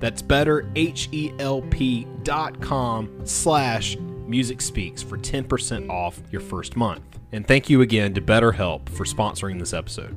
That's better, H-E-L-P slash music speaks for 10% off your first month. And thank you again to BetterHelp for sponsoring this episode.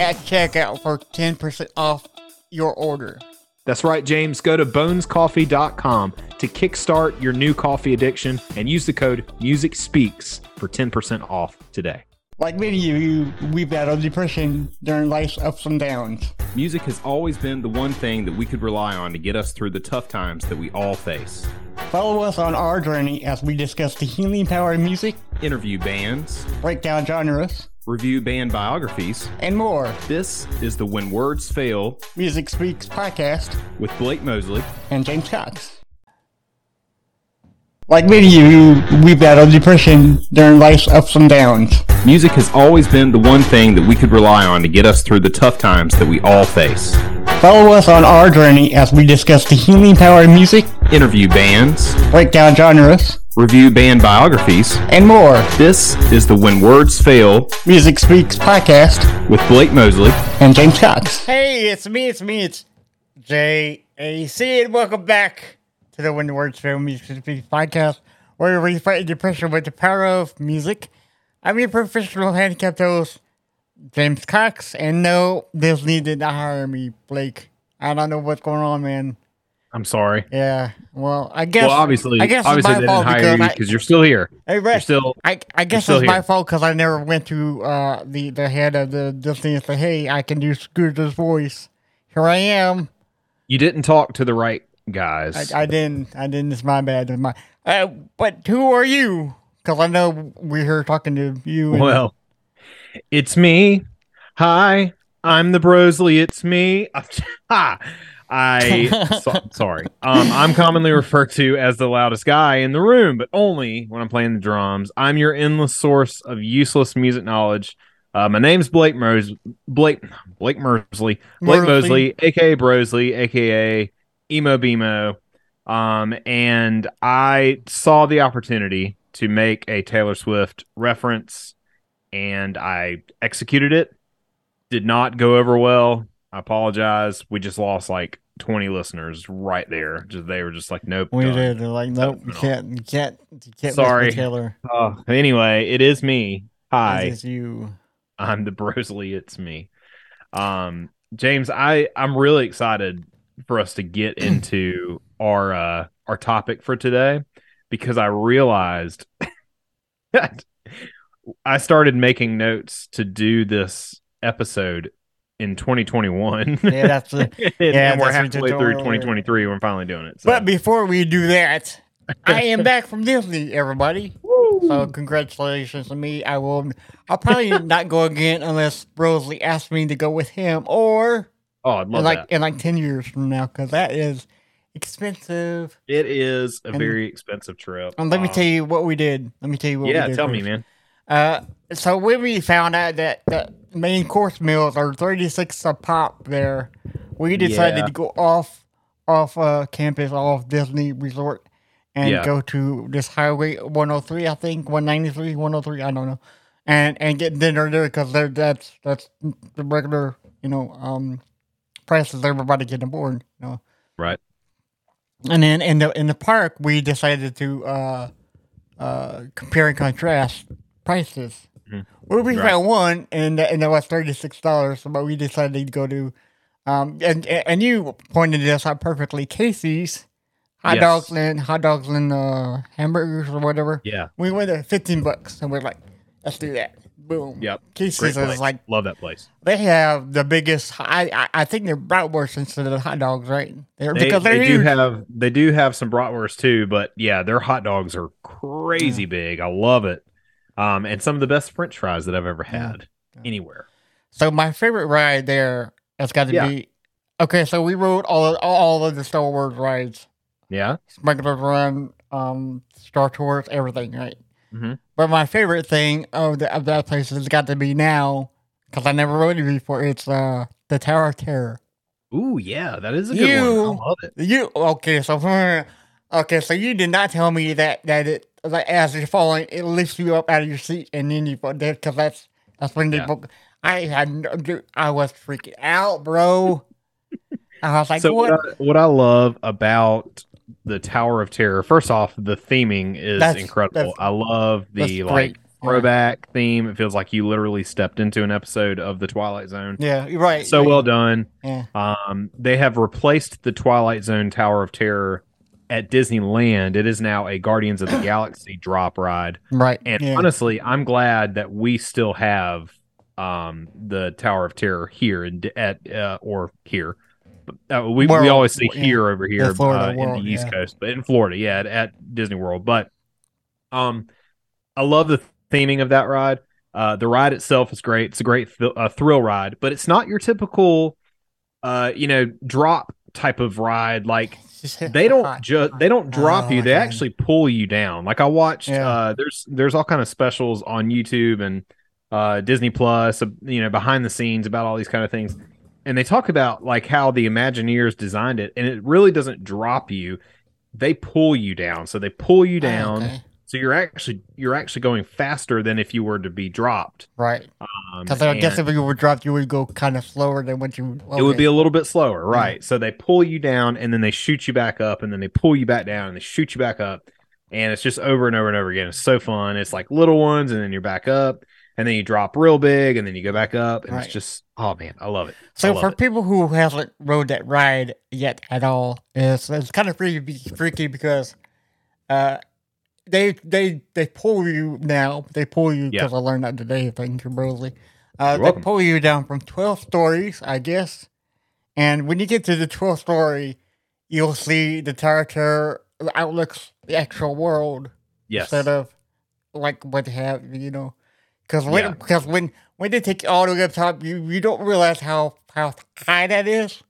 at checkout for 10% off your order. That's right, James. Go to bonescoffee.com to kickstart your new coffee addiction and use the code Music Speaks for 10% off today. Like many of you, we battle depression during life's ups and downs. Music has always been the one thing that we could rely on to get us through the tough times that we all face. Follow us on our journey as we discuss the healing power of music, Interview bands, break down genres, review band biographies. and more. This is the When Words Fail Music Speaks podcast with Blake Mosley. and James Cox. Like many of you, we battle depression during life's ups and downs. Music has always been the one thing that we could rely on to get us through the tough times that we all face. Follow us on our journey as we discuss the healing power of music, Interview bands, break down genres, review band biographies. and more. This is the When Words Fail Music Speaks podcast with Blake Mosley. and James Cox. Hey, it's me, it's me, it's JAC, and welcome back to the When Words Fail Music Speaks podcast, where we fight depression with the power of music. I'm your professional handicapped host, James Cox, and no, Disney did not hire me, Blake. I don't know what's going on, man. I'm sorry. Yeah, well, I guess. well, obviously, I guess obviously it's they my didn't fault hire because I- because you're still here. Hey, You're still I, I guess it's my fault because I never went to uh, the the head of the Disney and say, "Hey, I can do Scooter's voice." Here I am. you didn't talk to the right guys. I, I didn't. I didn't. It's my bad. It's my. Uh, but who are you? Because I know we're here talking to you. and- well, it's me. Hi, I'm the Brosley. It's me. Ha! I so, sorry. Um, I'm commonly referred to as the loudest guy in the room, but only when I'm playing the drums. I'm your endless source of useless music knowledge. Uh, my name's Blake Mers Blake Blake Mersley. Blake Mersley. Mosley, aka Brosley, aka Emo Bemo. Um, and I saw the opportunity to make a Taylor Swift reference and I executed it. Did not go over well. I apologize. We just lost like 20 listeners right there. Just they were just like, nope. we done. did. They're like, nope, you can't. You can't. You can't. Sorry. Taylor. Oh, anyway, it is me. Hi. This is you. I'm the Brosley. It's me. Um, James, I I'm really excited for us to get into our uh our topic for today because I realized that I started making notes to do this episode in 2021. Yeah, that's the. and, Yeah, and we're halfway through doing. 2023. We're finally doing it. So. But before we do that, I am back from Disney, everybody. So congratulations to me. I will. I'll probably not go again unless Brosley asks me to go with him, or Oh, I'd in like that. in like ten years from now, because that is expensive. It is a And- very expensive trip. And let me Um, tell you what we did. Let me tell you what. Yeah, we did tell me, man. Uh, so when we found out that the main course meals are thirty six a pop, there, we decided Yeah. to go off off uh, campus, off Disney Resort, and Yeah. go to this Highway one hundred three, I think one ninety three, one hundred three, I don't know, and and get dinner there because that's that's the regular, you know, um, prices everybody getting aboard, you know. Right. And then in the in the park, we decided to uh, uh, compare and contrast prices. Well, we Right. found one, and that- and that was thirty six dollars. But we decided to go to, um, and and you pointed this out perfectly. Casey's hot Yes. dogs and hot dogs and uh, hamburgers or whatever. Yeah. We went there fifteen bucks, and we're like, let's do that. Boom. Yep. Casey's is like love that place. they have the biggest. I I, I think they're bratwurst instead of the hot dogs, right? They're, They, because they do have they do have some bratwurst too, but yeah, their hot dogs are crazy big. I love it. Um, and some of the best French fries that I've ever Yeah. had anywhere. So my favorite ride there has got to Yeah. be okay. So we rode all of, all of the Star Wars rides, Yeah. Smuggler's Run, um, Star Tours, everything, right? Mm-hmm. But my favorite thing of, the, of that place has got to be now because I never rode it before. It's uh the Tower of Terror. Ooh, yeah, that is a good You- one. I love it. You okay? So okay, so you did not tell me that that it like as you're falling, it lifts you up out of your seat and then you fall dead because that's that's when they. Yeah. book I had no- dude, I was freaking out, bro. I was like, so what? what I, what I love about the Tower of Terror, first off, the theming is That's- incredible. that's- I love the great. like Yeah. throwback theme. It feels like you literally stepped into an episode of the Twilight Zone. yeah, you're right. So right. well done. Yeah. Um, they have replaced the Twilight Zone Tower of Terror at Disneyland. It is now a Guardians of the Galaxy drop ride. Right. And yeah. honestly, I'm glad that we still have um, the Tower of Terror here in, at uh, or here. Uh, we, we always say yeah. here over here Florida uh, in the East. Coast, but in Florida, yeah, at, at Disney World. But um, I love the theming of that ride. Uh, the ride itself is great. It's a great th- uh, thrill ride, but it's not your typical, uh, you know, drop type of ride. Like they don't just they don't drop Oh, you they God. actually pull you down like i watched Yeah. uh there's there's all kind of specials on youtube and uh disney plus uh, you know behind the scenes about all these kind of things and they talk about like how the imagineers designed it and it really doesn't drop you they pull you down so they pull you Oh, down okay. So you're actually you're actually going faster than if you were to be dropped Right. um, Because I guess if you were dropped, you would go kind of slower than what you. it would be a little bit slower, right? So they pull you down and then they shoot you back up and then they pull you back down and they shoot you back up. And it's just over and over and over again. It's so fun. It's like little ones and then you're back up and then you drop real big and then you go back up. And Right. it's just, oh man, I love it. So love for it. people who haven't rode that ride yet at all, it's, it's kind of freaky, freaky because uh, they they they pull you now. They pull you Yeah. because I learned that today. Thank you, Brosley. Uh, they welcome. pull you down from twelve stories, I guess. And when you get to the twelfth story, you'll see the character outlooks the actual world yes. instead of like what they have, you know. Because when Yeah. because when when they take you all the way up top, you you don't realize how how high that is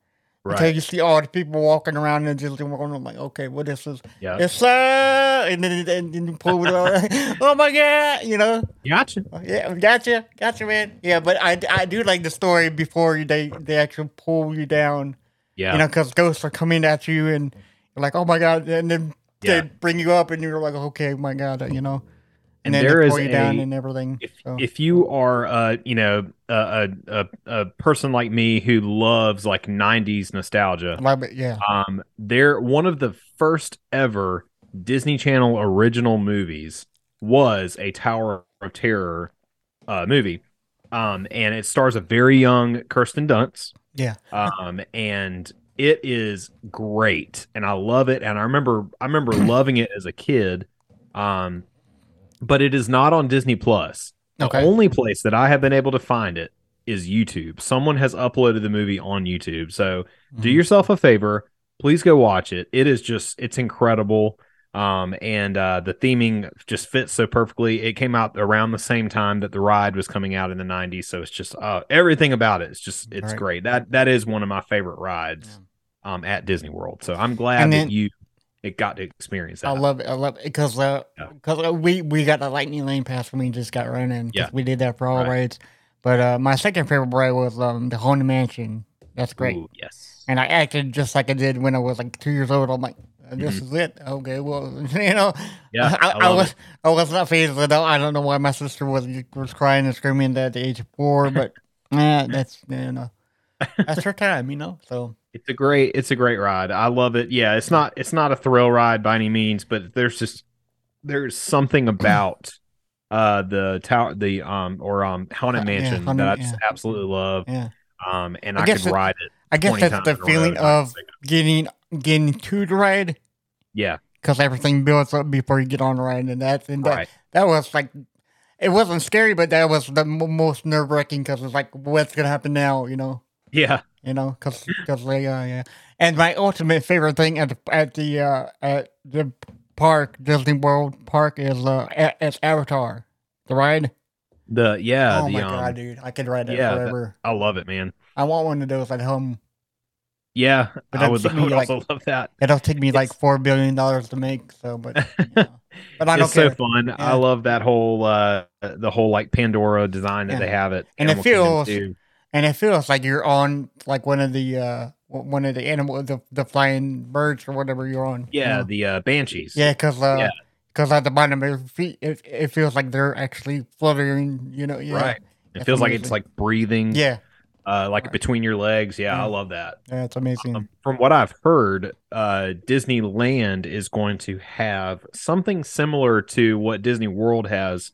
until right. you see all the people walking around and just going, I'm like, okay, what is this? Yeah. It's uh, and then and then you pull it oh my god, you know. Gotcha. Yeah, gotcha, gotcha, man. Yeah, but I, I do like the story before they they actually pull you down. Yeah. You know, because ghosts are coming at you and you're like, oh my god, and then Yeah. they bring you up and you're like, okay, my god, you know. And And, then there is down a- and everything. if so. if you are uh you know a, a a person like me who loves like 90s nostalgia Love it, yeah. Um, they're one of the first ever Disney Channel original movies was a Tower of Terror uh, movie. Um, and it stars a very young Kirsten Dunst. Yeah. Um, and it is great, and I love it. And I remember, I remember loving it as a kid. Um, but it is not on Disney Plus. The only place that I have been able to find it is YouTube. Someone has uploaded the movie on YouTube. So do Mhm. yourself a favor please go watch it it is just it's incredible Um, and uh, the theming just fits so perfectly. It came out around the same time that the ride was coming out in the '90s, so it's just uh, everything about it. It's just it's Right. great. That that is one of my favorite rides um, at Disney World. So I'm glad then- that you it got to experience that. I love it. I love it because uh, Yeah. cause, uh, we we got the lightning lane pass when we just got running. Yeah. we did that for all Right. rides. But uh, my second favorite ride was um, the Haunted Mansion. That's great. Ooh, yes. And I acted just like I did when I was like two years old. I'm like, this Mm-hmm. is it. Okay, well, you know, Yeah, I, I I, was it. I was not phased at all. I don't know why my sister was was crying and screaming at the age of four, but yeah, that's you know, that's her time, you know. So It's a great it's a great ride. I love it. Yeah, it's not it's not a thrill ride by any means, but there's just there's something about uh the tower the um or um haunted Uh, yeah, mansion Haunted- that I just yeah. absolutely love. yeah, Um and I I, guess could it- ride it. I guess 20 that's the in a row feeling of sick of it. getting getting to the ride Yeah, because everything builds up before you get on the ride, and that's and that right. that was like. It wasn't scary, but that was the m- most nerve wracking because it's like, what's gonna happen now? You know, Yeah. you know, because because they uh, yeah. And my ultimate favorite thing at the at the uh, at the park Disney World Park is uh is Avatar, the ride. The yeah, oh the my um god, dude, I could ride that yeah, that- forever. I love it, man. I want one of those at home. Yeah, But I would, I would like- also love that. It'll take me like four billion dollars to make. So, but but I don't it's so fun. Yeah. I love that whole uh the whole like Pandora design that Yeah. they have it. And it Animal Kingdom, feels-. And it feels like you're on like one of the uh one of the animal the, the flying birds or whatever you're on. you Yeah, know? the uh banshees. Yeah, because uh, Yeah. cause at the bottom of your feet, it, it feels like they're actually fluttering. You know, yeah, Right. It That's feels like it's like breathing. yeah, uh, like Right. between your legs. Yeah, I love that. yeah, it's amazing. Um, from what I've heard, uh, Disneyland is going to have something similar to what Disney World has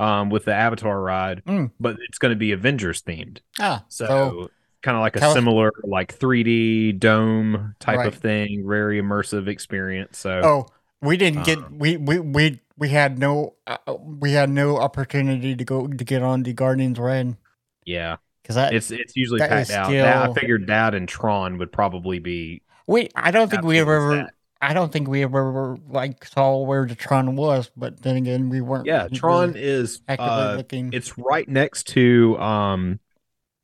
um, with the Avatar ride, Mm. but it's going to be Avengers themed. ah, So, so, kind of like a similar, like 3D dome type Right. of thing, very immersive experience. So, oh, we didn't get Um, we we we we had no uh, we had no opportunity to go to get on the Guardians ride yeah, because it's it's usually that packed out. That, I figured that and Tron would probably be. we I don't think we ever set. I don't think we ever like saw where the Tron was, but then again we weren't. Yeah, Tron is actively uh, looking. it's right next to um,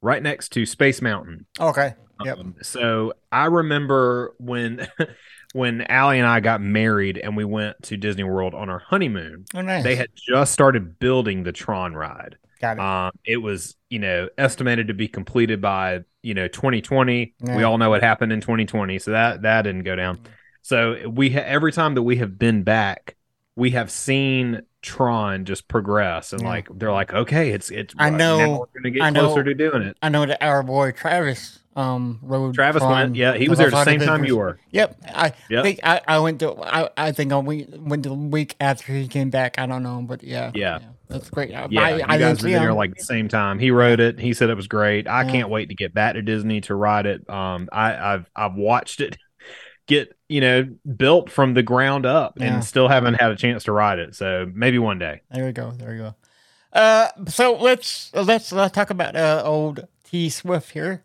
right next to Space Mountain. okay. Yep. Um, so I remember when when Allie and I got married and we went to Disney World on our honeymoon. Oh, nice. They had just started building the Tron ride. got it. Um, it was you know estimated to be completed by you know 2020. We all know what happened in 2020, so that that didn't go down. So we ha- every time that we have been back, we have seen Tron just progress, and Yeah. like they're like, okay, it's it's. I know- we're gonna get I know- closer to doing it. I know that our boy Travis um rode. Travis Tron, went, yeah, he was there the same time you were. Yep, I Yep. think I, I went to I, I think I went, the week after he came back. I don't know, but yeah, Yeah. that's great. I, Yeah, I, you I guys were there like the same time. He wrote it. He said it was great. I Yeah. can't wait to get back to Disney to ride it. Um, I, I've I've watched it get you know built from the ground up, Yeah. and still haven't had a chance to ride it. So maybe one day. There we go. There we go. Uh, so let's let's uh, talk about uh old T Swift here.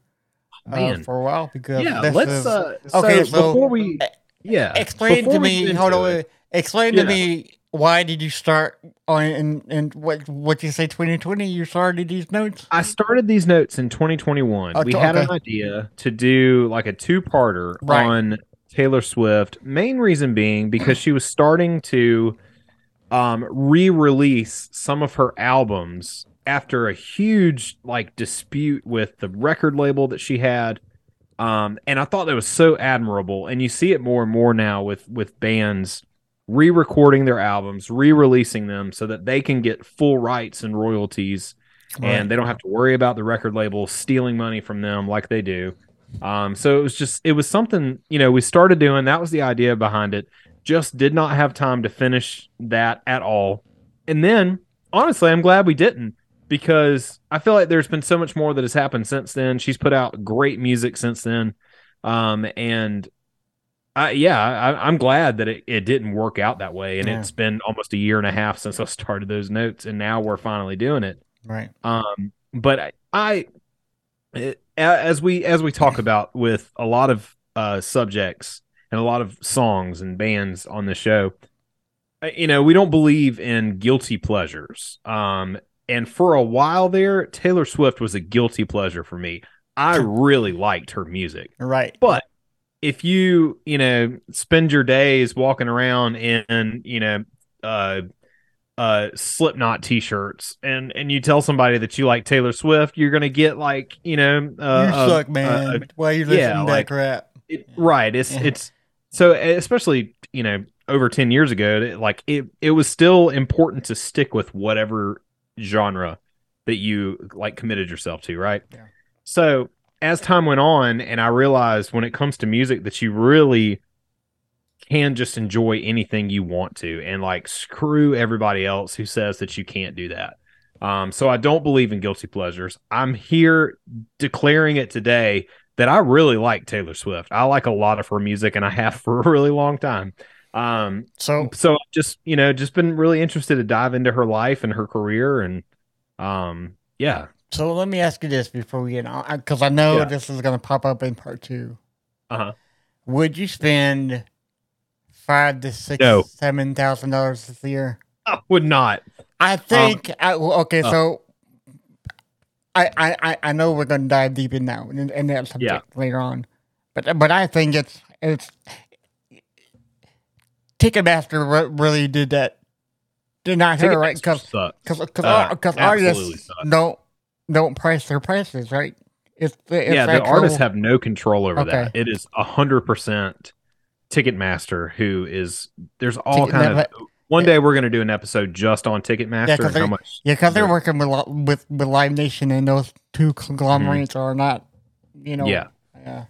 Uh, for a while because Yeah, let's. is- uh, okay, so, so- before we, yeah, explain to me. Hold on, explain Yeah. to me why did you start on and and what what you say 2020? You started these notes. I started these notes in 2021. Oh, we t- had an idea to do like a two-parter Right. on Taylor Swift. Main reason being because she was starting to um, re-release some of her albums after a huge like dispute with the record label that she had. Um, and I thought that was so admirable. And you see it more and more now with with bands re-recording their albums, re-releasing them so that they can get full rights and royalties and they don't have to worry about the record label stealing money from them like they do. Um, so it was just it was something you know we started doing. That was the idea behind it. Just did not have time to finish that at all. And then honestly, I'm glad we didn't because I feel like there's been so much more that has happened since then. She's put out great music since then, um, and I, yeah, I, I'm glad that it, it didn't work out that way. And Yeah. it's been almost a year and a half since I started those notes, and now we're finally doing it. right. Um, but I, I it, as we as we talk about with a lot of uh, subjects and a lot of songs and bands on the show, uh, you know, we don't believe in guilty pleasures. Um, and for a while there, Taylor Swift was a guilty pleasure for me. I really liked her music. Right. But if you, you know, spend your days walking around in, you know, uh uh Slipknot t-shirts and and you tell somebody that you like Taylor Swift, you're going to get like, you know, uh, you suck, man. Why you listening yeah, to like- that crap? it, right it's it's so especially you know over 10 years ago it- like it it was still important to stick with whatever genre that you like committed yourself to right Yeah. so as time went on and i realized when it comes to music that you really can just enjoy anything you want to and like screw everybody else who says that you can't do that um, so i don't believe in guilty pleasures i'm here declaring it today that I really like Taylor Swift. I like a lot of her music and I have for a really long time. Um, So so I've just, you know, just been really interested to dive into her life and her career and um yeah. so let me ask you this before we get on, because I know Yeah. this is going to pop up in part two. Uh-huh. Would you spend five to six, No. seven thousand dollars this year? I would not. I think. I, okay, uh. so I, I I I know we're going to dive deep in now in, in that subject Yeah. later on, but but I think it's it's Ticketmaster re- really did that. Did not her right because because Uh, because artists sucks. don't don't price their prices right. It's, it's yeah, the actual- artists have no control over Okay. that. It is a hundred percent Ticketmaster who is there's all Ticket- kind of but- one day we're gonna do an episode just on Ticketmaster Yeah, and how much Yeah, because they're working with with with Live Nation, and those two conglomerates are not, you know. Mm-hmm. Yeah. Yeah.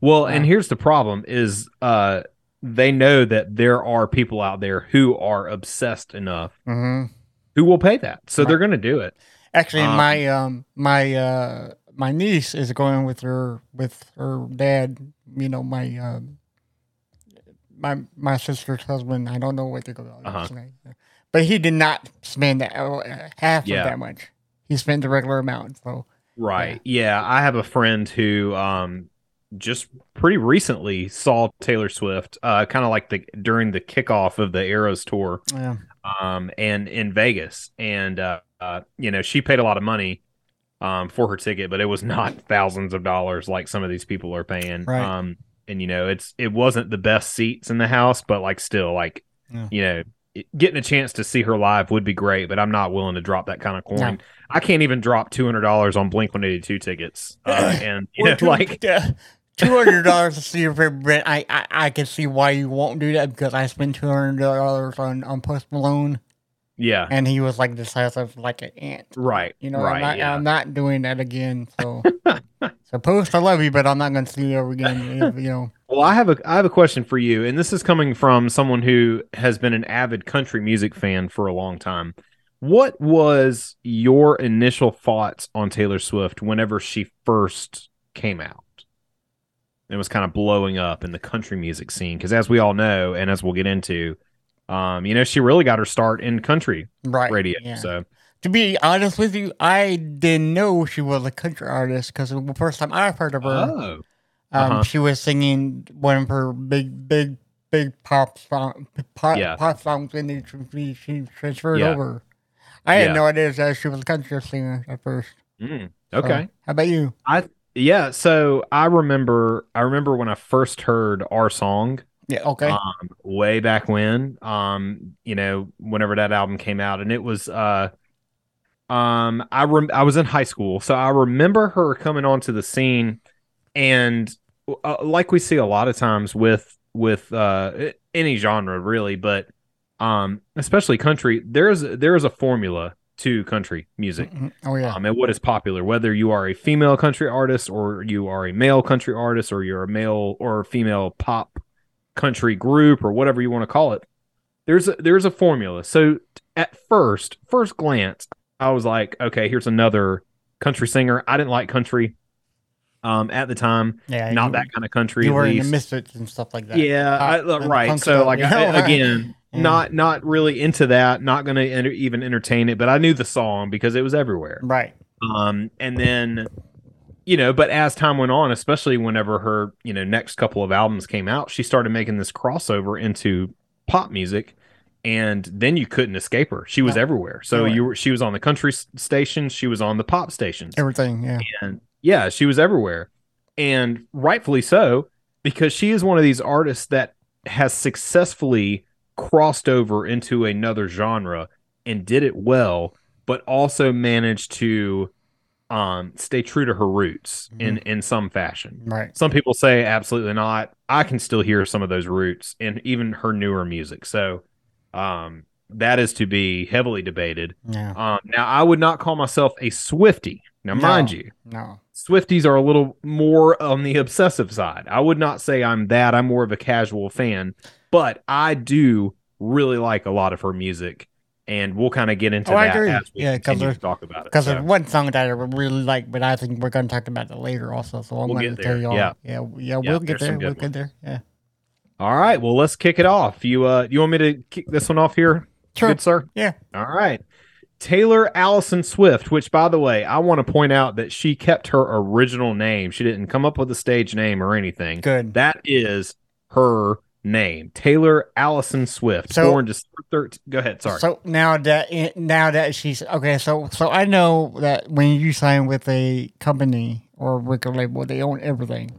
Well, and here's the problem is uh they know that there are people out there who are obsessed enough hmm who will pay that. So Right. they're going to do it. Actually, Um, my um my uh my niece is going with her with her dad. You know my um my my sister's husband. I don't know what they go. Uh-huh. But he did not spend that, uh, half Yeah. of that much. He spent the regular amount. So Right. Yeah, I have a friend who um just pretty recently saw Taylor Swift uh kind of like the during the kickoff of the Eras tour yeah, um and in Vegas and uh, uh you know, she paid a lot of money um for her ticket, but it was not thousands of dollars like some of these people are paying. Right. Um and you know, it's it wasn't the best seats in the house, but like still like Yeah. you know, it- getting a chance to see her live would be great, but I'm not willing to drop that kind of coin. No. I can't even drop two hundred dollars on Blink One Eighty Two tickets, uh, and you know, like two hundred dollars to see your favorite band. I, I I can see why you won't do that because I spent two hundred dollars on on Post Malone, yeah, and he was like the size of like an ant. right, You know, right, I'm, not, yeah, I'm not doing that again. So, so Post, I love you, but I'm not going to see you ever again. You know, Well, I have a I have a question for you, and this is coming from someone who has been an avid country music fan for a long time. What was your initial thoughts on Taylor Swift whenever she first came out? It was kind of blowing up in the country music scene because, as we all know, and as we'll get into, um, you know, she really got her start in country right? radio. Yeah. So To be honest with you, I didn't know she was a country artist because the first time I heard of her, Oh, um, uh-huh. she was singing one of her big, big, big pop song, pop, Yeah. pop songs, and then she, she transferred Yeah. over. I had Yeah. no idea that she was a country singer at first. Mm, So, okay. how about you? I Yeah, so I remember I remember when I first heard our song Yeah. Okay. um way back when um you know whenever that album came out and it was uh um I rem- I was in high school so I remember her coming onto the scene and uh, like we see a lot of times with with uh any genre really but um especially country there's there is a formula to country music Mhm. oh yeah. um, and what is popular, whether you are a female country artist or you are a male country artist or you're a male or female pop country group or whatever you want to call it. There's a, there's a formula. So at first, first glance, I was like, okay, here's another country singer. I didn't like country um, at the time, yeah. not that kind of country. You were in the least. Misfits and stuff like that. Yeah, I, Pop and right. So like? I- again, Yeah. not not really into that. Not gonna enter, even entertain it, but I knew the song because it was everywhere. Right. Um, and then, you know, but as time went on, especially whenever her, you know, next couple of albums came out, she started making this crossover into pop music. And then you couldn't escape her. She was No. everywhere. So you were she was on the country s- stations, she was on the pop stations. Everything, yeah. And yeah, she was everywhere. And rightfully so, because she is one of these artists that has successfully crossed over into another genre and did it well, but also managed to um stay true to her roots in in some fashion. Right. Some people say absolutely not. I can still hear some of those roots in even her newer music. So um that is to be heavily debated. Yeah. Um now I would not call myself a Swifty. Now No. mind you, No. Swifties are a little more on the obsessive side. I would not say I'm that. I'm more of a casual fan, but I do really like a lot of her music, and we'll kind of get into Oh, I that agree. as we Yeah, continue to talk about it. Because So, there's one song that I really like, but I think we're going to talk about that later also. So I'm We'll going to tell you all. yeah. Yeah. Yeah. We'll get there. We'll good get there. Yeah. All right, well, let's kick it off. You uh, you want me to kick this one off here, Sure. good sir? Yeah. All right. Taylor Allison Swift, which by the way, I want to point out that she kept her original name. She didn't come up with a stage name or anything. Good. That is her name, Taylor Allison Swift, So- born December 13th. Go ahead. Sorry. So now that now that she's okay, so so I know that when you sign with a company or a record label, they own everything.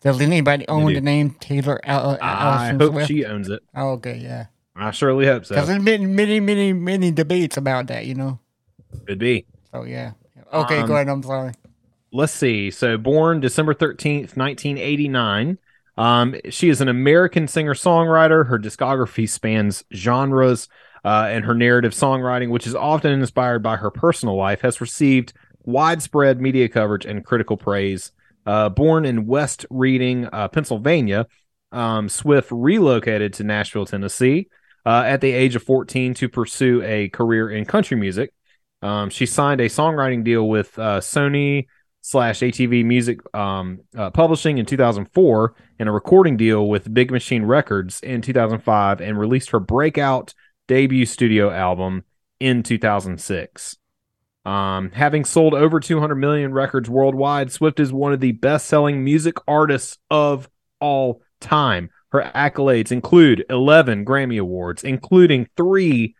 Does anybody own the name Taylor Al- I Allison hope Swift? she owns it. oh, okay, yeah. I surely hope so. Because there's been many, many, many debates about that, you know. Could be. So yeah. Okay, Um, go ahead. I'm sorry. Let's see. So, born December 13th, 1989. Um, she is an American singer songwriter. Her discography spans genres, uh, and her narrative songwriting, which is often inspired by her personal life, has received widespread media coverage and critical praise. Uh, born in West Reading, uh, Pennsylvania, um, Swift relocated to Nashville, Tennessee uh, at the age of 14 to pursue a career in country music. Um, she signed a songwriting deal with uh, Sony slash ATV Music um, uh, Publishing in 2004 and a recording deal with Big Machine Records in 2005 and released her breakout debut studio album in 2006. Um, having sold over 200 million records worldwide, Swift is one of the best selling music artists of all time. Her accolades include 11 Grammy Awards, including three,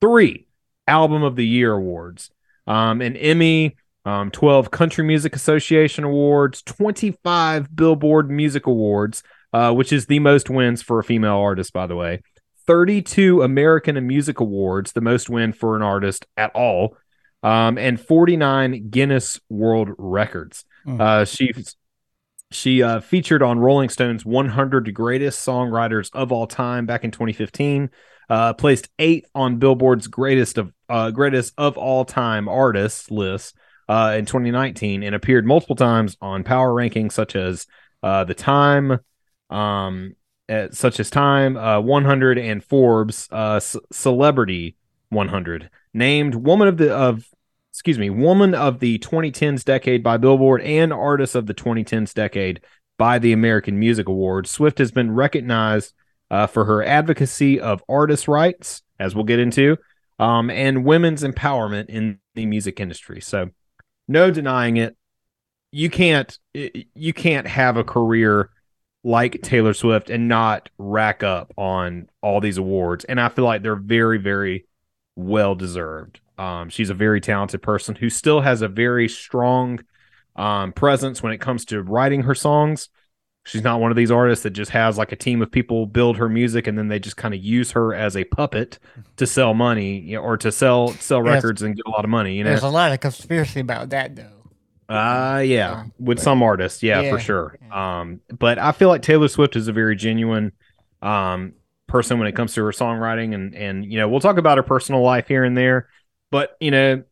three Album of the Year awards, um, an Emmy, um, 12 Country Music Association awards, 25 Billboard Music Awards, uh, which is the most wins for a female artist, by the way. 32 American Music Awards, the most win for an artist at all, um, and 49 Guinness World Records. Mm. Uh, she she uh, featured on Rolling Stone's 100 Greatest Songwriters of All Time back in 2015. Uh, placed eighth on Billboard's Greatest of uh, Greatest of All Time Artists list uh, in 2019, and appeared multiple times on power rankings such as uh, the Time, um, uh, such as Time, uh, 100, and Forbes uh, C- Celebrity 100. Named Woman of the of excuse me, Woman of the 2010s Decade by Billboard and Artist of the 2010s Decade by the American Music Awards. Swift has been recognized uh, for her advocacy of artist rights, as we'll get into, um, and women's empowerment in the music industry. So, no denying it. You can't you can't have a career like Taylor Swift and not rack up on all these awards. And I feel like they're very, very well deserved. Um, she's a very talented person who still has a very strong um, presence when it comes to writing her songs. She's not one of these artists that just has like a team of people build her music and then they just kind of use her as a puppet to sell money you know, or to sell sell Yes. records and get a lot of money. You know, There's a lot of conspiracy about that, though. uh yeah, Uh, with some artists, yeah, yeah, for sure. Um, but I feel like Taylor Swift is a very genuine um person when it comes to her songwriting and and you know, we'll talk about her personal life here and there, but you know,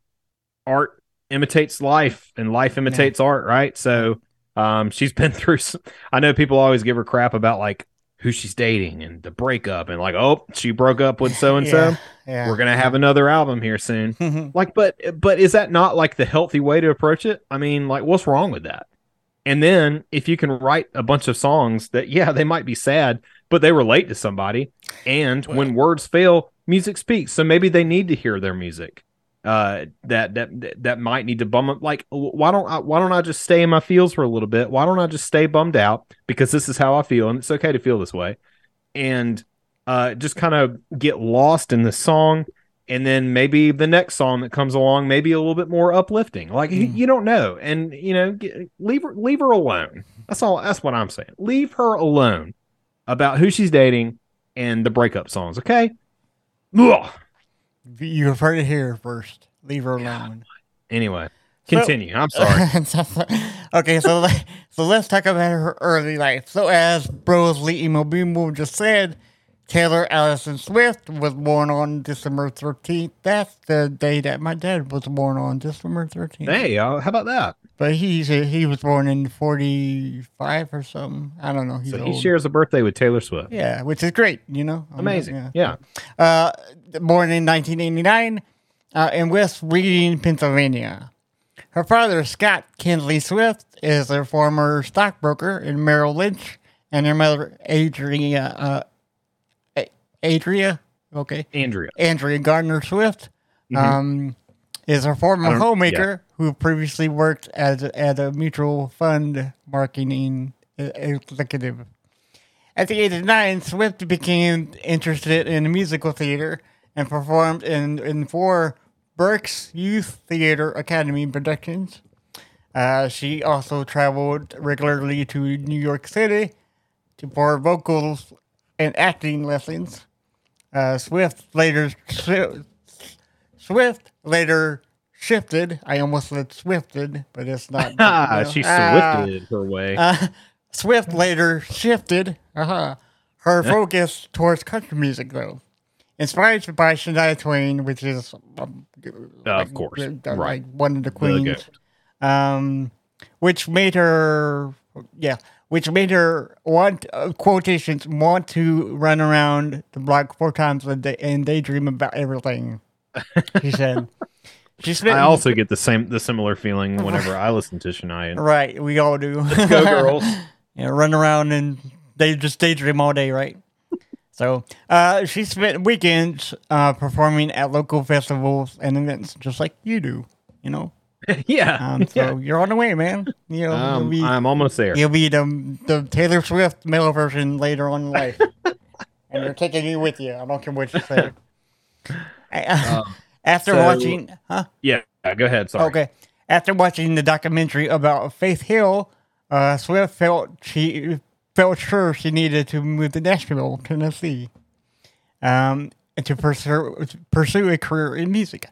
art imitates life and life imitates art, right? So um she's been through some, I know people always give her crap about like who she's dating and the breakup and like, oh, she broke up with so and so. Yeah. Yeah. We're gonna have another album here soon. Mhm. Like, but but is that not like the healthy way to approach it? I mean, like, what's wrong with that? And then if you can write a bunch of songs that, yeah, they might be sad, but they relate to somebody, and when words fail, music speaks. So maybe they need to hear their music. Uh, that that that might need to bum up. Like, why don't I why don't I just stay in my feels for a little bit? Why don't I just stay bummed out because this is how I feel, and it's okay to feel this way. And uh, just kind of get lost in the song, and then maybe the next song that comes along, maybe a little bit more uplifting. Like you, Mm. you don't know, and you know, get, leave her leave her alone. That's all. That's what I'm saying. Leave her alone about who she's dating and the breakup songs. Okay. Ugh. You've heard it here first. Leave her alone. Anyway, So- continue. I'm sorry. okay, so so let's talk about her early life. So as Brosley Emo Bimo just said, Taylor Allison Swift was born on December 13th. That's the day that my dad was born on, December 13th. hey, uh, how about that? But he's he was born in 45 or something. I don't know. He's So old. he shares a birthday with Taylor Swift. yeah, which is great, you know. Amazing. Yeah. uh, born in 1989 uh, in West Reading, Pennsylvania. Her father, Scott Kingsley Swift, is a former stockbroker in Merrill Lynch, and her mother, Adria, uh, Adria, okay, Andrea. Andrea Gardner Swift, um, is a former homemaker who previously worked as a, as a mutual fund marketing executive. At the age of nine, Swift became interested in musical theater and performed in, in four Berks Youth Theater Academy productions. Uh, she also traveled regularly to New York City to, for vocals and acting lessons. Uh, Swift later Swift later shifted. I almost said swifted, but it's not. Ah, you know. she Ah. swifted her way. Uh, Swift later shifted uh-huh, her focus towards country music, though. Inspired by Shania Twain, which is, um, Of course, uh, right. like one of the The queens, um, which made her, yeah, which made her want uh, quotations want to run around the block four times a day and daydream about everything. She said. She spent I also get the same, the similar feeling whenever I listen to Shania. right. We all do. Let's Go girls! Yeah, run around and they just daydream all day, right? So uh, she spent weekends uh, performing at local festivals and events, just like you do. You know, yeah, um, so you're on the way, man. You know, um, you'll be I'm almost there. you'll be the the Taylor Swift male version later on in life, and you're taking you with you. I don't care what you say. After so- watching, huh? Yeah, go ahead. Sorry. Okay. After watching the documentary about Faith Hill, uh, Swift felt she felt sure she needed to move to Nashville, Tennessee, um, and to pursue pursue a career in music.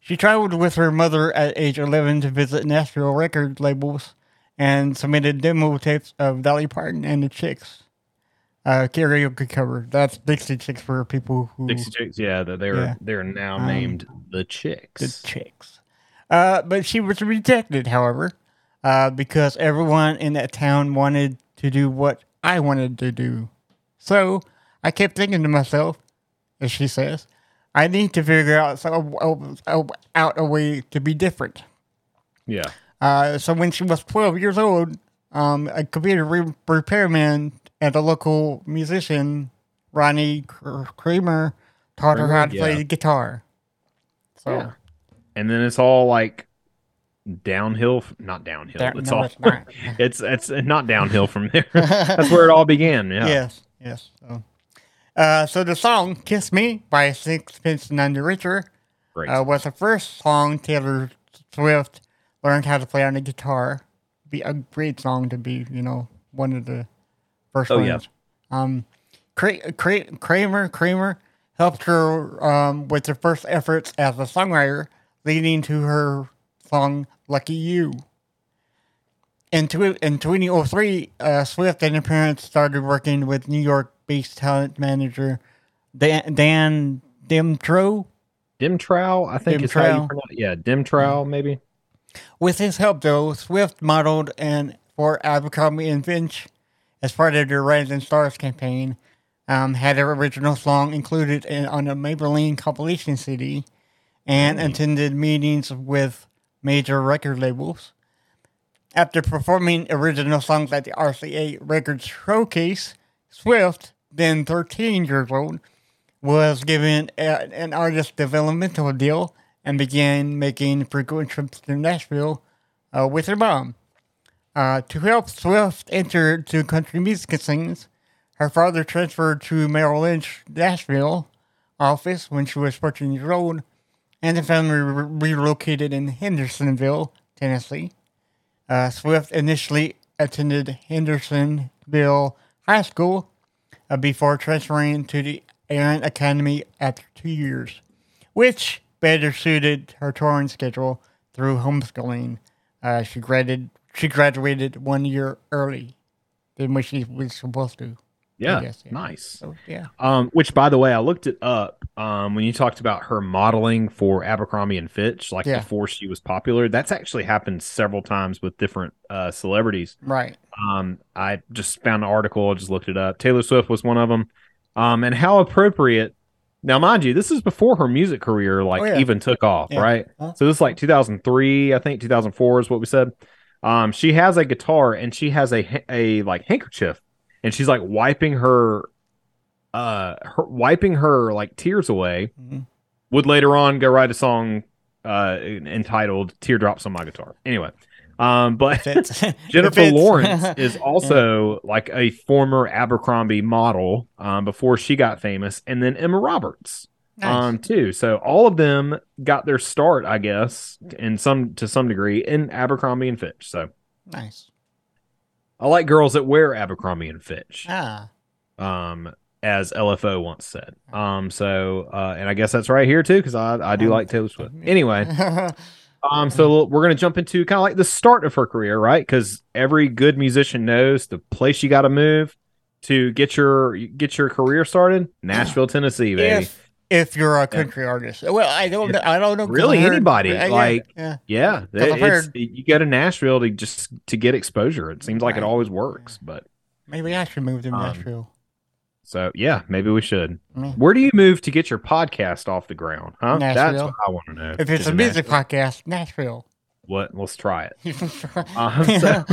She traveled with her mother at age 11 to visit Nashville record labels and submitted demo tapes of Dolly Parton and the Chicks. Uh, karaoke cover. That's Dixie Chicks for people who Dixie Chicks. Yeah, they're they're, Yeah. they're now Um, named the Chicks. the chicks. Uh, but she was rejected, however, uh, because everyone in that town wanted to do what I wanted to do. So I kept thinking to myself, as she says, I need to figure out so, out a way to be different. yeah. Uh, so when she was 12 years old, um, a computer re- repairman and a local musician, Ronnie Kr- Cremer, taught her how to play the guitar. So. Yeah. And then it's all like downhill, not downhill. Down- it's no, all it's not. it's it's not downhill from there. That's where it all began. Yeah. Yes, yes. So, uh, so the song "Kiss Me" by Sixpence None the Richer uh, was the first song Taylor Swift learned how to play on the guitar. Be a great song to be, you know, one of the first Oh, ones. yeah. Um, Cra- Cra- Cremer Cremer helped her um, with her first efforts as a songwriter, leading to her song "Lucky You." In, tw- in 2003, uh, Swift and her parents started working with New York-based talent manager Dan, Dan Dymtrow. Dymtrow, I think is how you pronounce it. Yeah, Dymtrow, maybe. With his help, though, Swift modeled and for Abercrombie and Fitch as part of their and Stars campaign. Um, had her original song included in, on a Maybelline compilation CD, and attended meetings with major record labels. After performing original songs at the RCA Records Showcase, Swift, then 13 years old, was given a, an artist developmental deal and began making frequent trips to Nashville uh, with her mom. Uh, to help Swift enter to country music scenes, Her father transferred to Merrill Lynch, Nashville office when she was 14 years old, and the family re- relocated in Hendersonville, Tennessee. Uh, Swift initially attended Hendersonville High School uh, before transferring to the Aaron Academy after two years, which better suited her touring schedule through homeschooling. Uh, she graduated. She graduated one year early than what she was supposed to. Yeah, guess, yeah. nice. So yeah, Um, which, by the way, I looked it up. Um, when you talked about her modeling for Abercrombie and Fitch, like Yeah. before she was popular, that's actually happened several times with different uh, celebrities. right. Um, I just found an article, I just looked it up. Taylor Swift was one of them. Um, and how appropriate. Now, mind you, this is before her music career like Oh, yeah. even took off, right? Huh? So this is like 2003, I think 2004 is what we said. Um, she has a guitar and she has a a like handkerchief, and she's like wiping her, uh, her, wiping her like tears away. Mhm. Would later on go write a song, uh, entitled "Teardrops on My Guitar." Anyway, um, but Jennifer. Lawrence is also like a former Abercrombie model um, before she got famous, and then Emma Roberts Nice. um, too. So all of them got their start, I guess, in some to some degree in Abercrombie and Fitch. So nice. I like girls that wear Abercrombie and Fitch, Ah, um, as LFO once said. Um, so uh, and I guess that's right here too because I I do Um, like Taylor Swift. Anyway. Um, so we're gonna jump into kind of like the start of her career, right? Because every good musician knows the place you got to move to get your get your career started. Nashville, Tennessee, baby. if if you're a country artist, well, I don't know. I don't know. Really, anybody, yeah, like- yeah. Yeah, 'Cause I've it's, heard- you go to Nashville to just to get exposure. It seems like it always works, but maybe I should move to Um, Nashville. so yeah, maybe we should. Mm. Where do you move to get your podcast off the ground? Huh? That's Nashville. what I want to know. If it's a music podcast, Nashville. what? Let's try it. Um, so-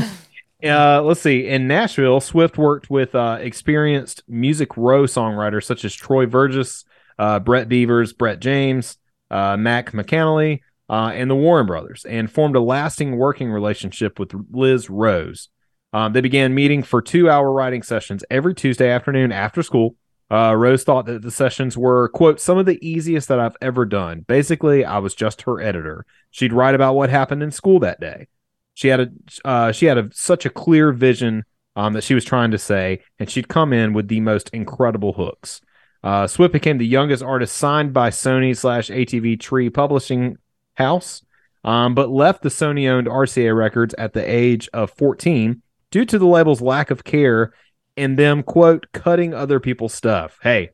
Uh, let's see. In Nashville, Swift worked with uh, experienced Music Row songwriters such as Troy Verges, uh, Brett Beavers, Brett James, uh, Mac McAnally, uh, and the Warren brothers, and formed a lasting working relationship with Liz Rose. Um, they began meeting for two hour writing sessions every Tuesday afternoon after school. Uh, Rose thought that the sessions were, quote, some of the easiest that I've ever done. Basically, I was just her editor. She'd write about what happened in school that day. She had a uh, she had a, such a clear vision um, that she was trying to say, and she'd come in with the most incredible hooks. Uh, Swift became the youngest artist signed by Sony slash ATV Tree Publishing House, um, but left the Sony owned RCA Records at the age of 14 due to the label's lack of care and them quote cutting other people's stuff. Hey,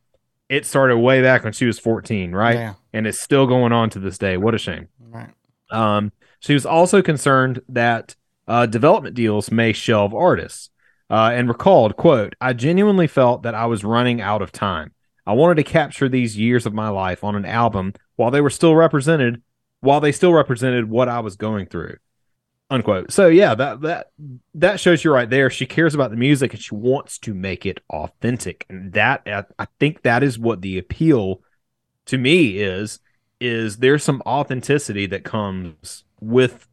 it started way back when she was 14, right? Yeah. And it's still going on to this day. What a shame. Right. Um, she was also concerned that uh, development deals may shelve artists, uh, and recalled, "quote I genuinely felt that I was running out of time. I wanted to capture these years of my life on an album while they were still represented, while they still represented what I was going through." Unquote. So yeah, that that that shows you right there. She cares about the music and she wants to make it authentic, and that I I think that is what the appeal to me is is there's some authenticity that comes with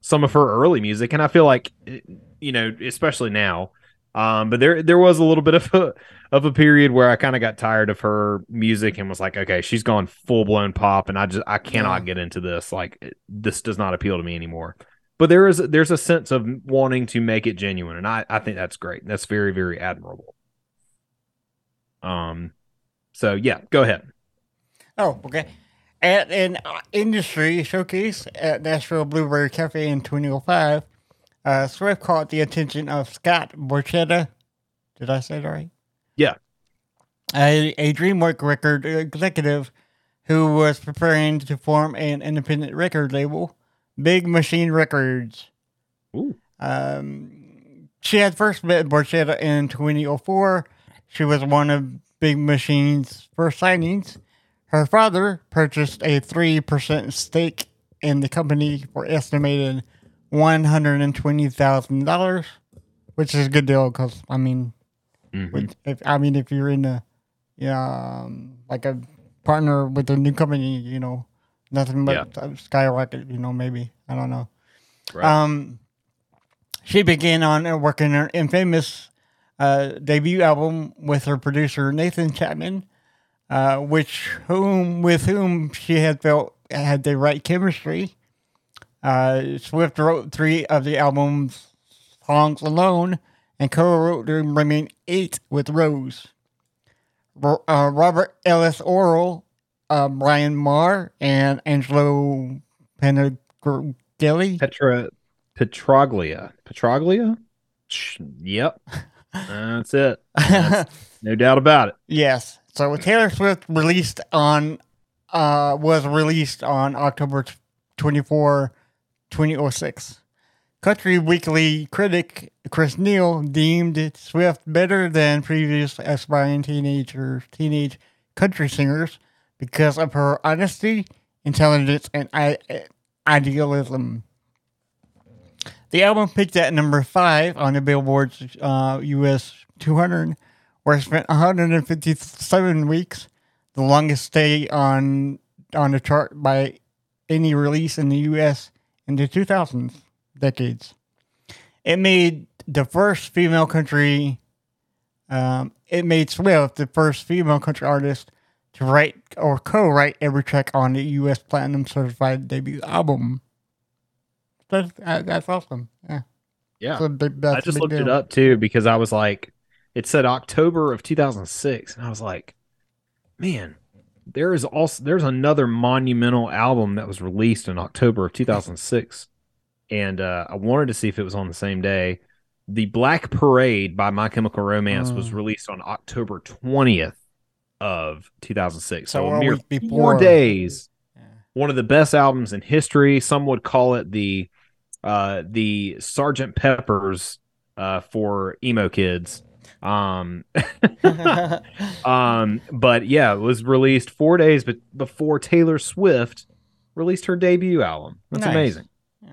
some of her early music and i feel like eh, you know especially now um but there there was a little bit of a of a period where i kind of got tired of her music and was like okay she's gone full blown pop and i just i cannot get into this. Like it- this does not appeal to me anymore. But there is there's a sense of wanting to make it genuine and i i think that's great. That's very very admirable. Um so yeah go ahead. Oh, okay. At an uh, industry showcase at Nashville Bluebird Cafe in 2005, uh, Swift caught the attention of Scott Borchetta. Did I say that right? Yeah. A, a DreamWorks record executive who was preparing to form an independent record label, Big Machine Records. Ooh. Um, she had first met Borchetta in 2004. She was one of Big Machine's first signings. Her father purchased a 3% stake in the company for estimated $120,000, which is a good deal because, I mean, Mhm. with, if I mean, if you're in a, yeah, um, like a partner with a new company, you know, nothing but uh, skyrocket, you know, maybe. I don't know. Right. Um, she began on uh, working her infamous uh, debut album with her producer Nathan Chapman, uh, which whom with whom she had felt had the right chemistry. Uh, Swift wrote three of the album's songs alone and co-wrote the remaining eight with Rose. Ro- uh, Robert Ellis Orrall, uh, Brian Maher, and Angelo Panagili. Petra Petroglia. Petroglia? Yep. That's it. No doubt about it. Yes. So Taylor Swift released on uh was released on October 24, 2006. Country Weekly critic Chris Neal deemed Swift better than previous aspiring teenager teenage country singers because of her honesty, intelligence, and I- idealism. The album peaked at number five on the Billboard's uh, U.S. 200, where it spent 157 weeks, the longest stay on on the chart by any release in the U.S. in the 2000s decades. It made the first female country. Um, it made Swift the first female country artist to write or co-write every track on the U.S. platinum certified debut album. That's, that's awesome. Yeah. Yeah. Big- I just looked it up too because I was like, it said October of 2006, and I was like, man, there is also there's another monumental album that was released in October of 2006, and uh, I wanted to see if it was on the same day. The Black Parade by My Chemical Romance was Mm. released on October 20th of 2006, so, So a mere four days. Yeah. One of the best albums in history. Some would call it the uh, the Sergeant Pepper's uh, for emo kids. Um, um, but yeah, it was released four days but before Taylor Swift released her debut album. That's Nice. amazing. Yeah.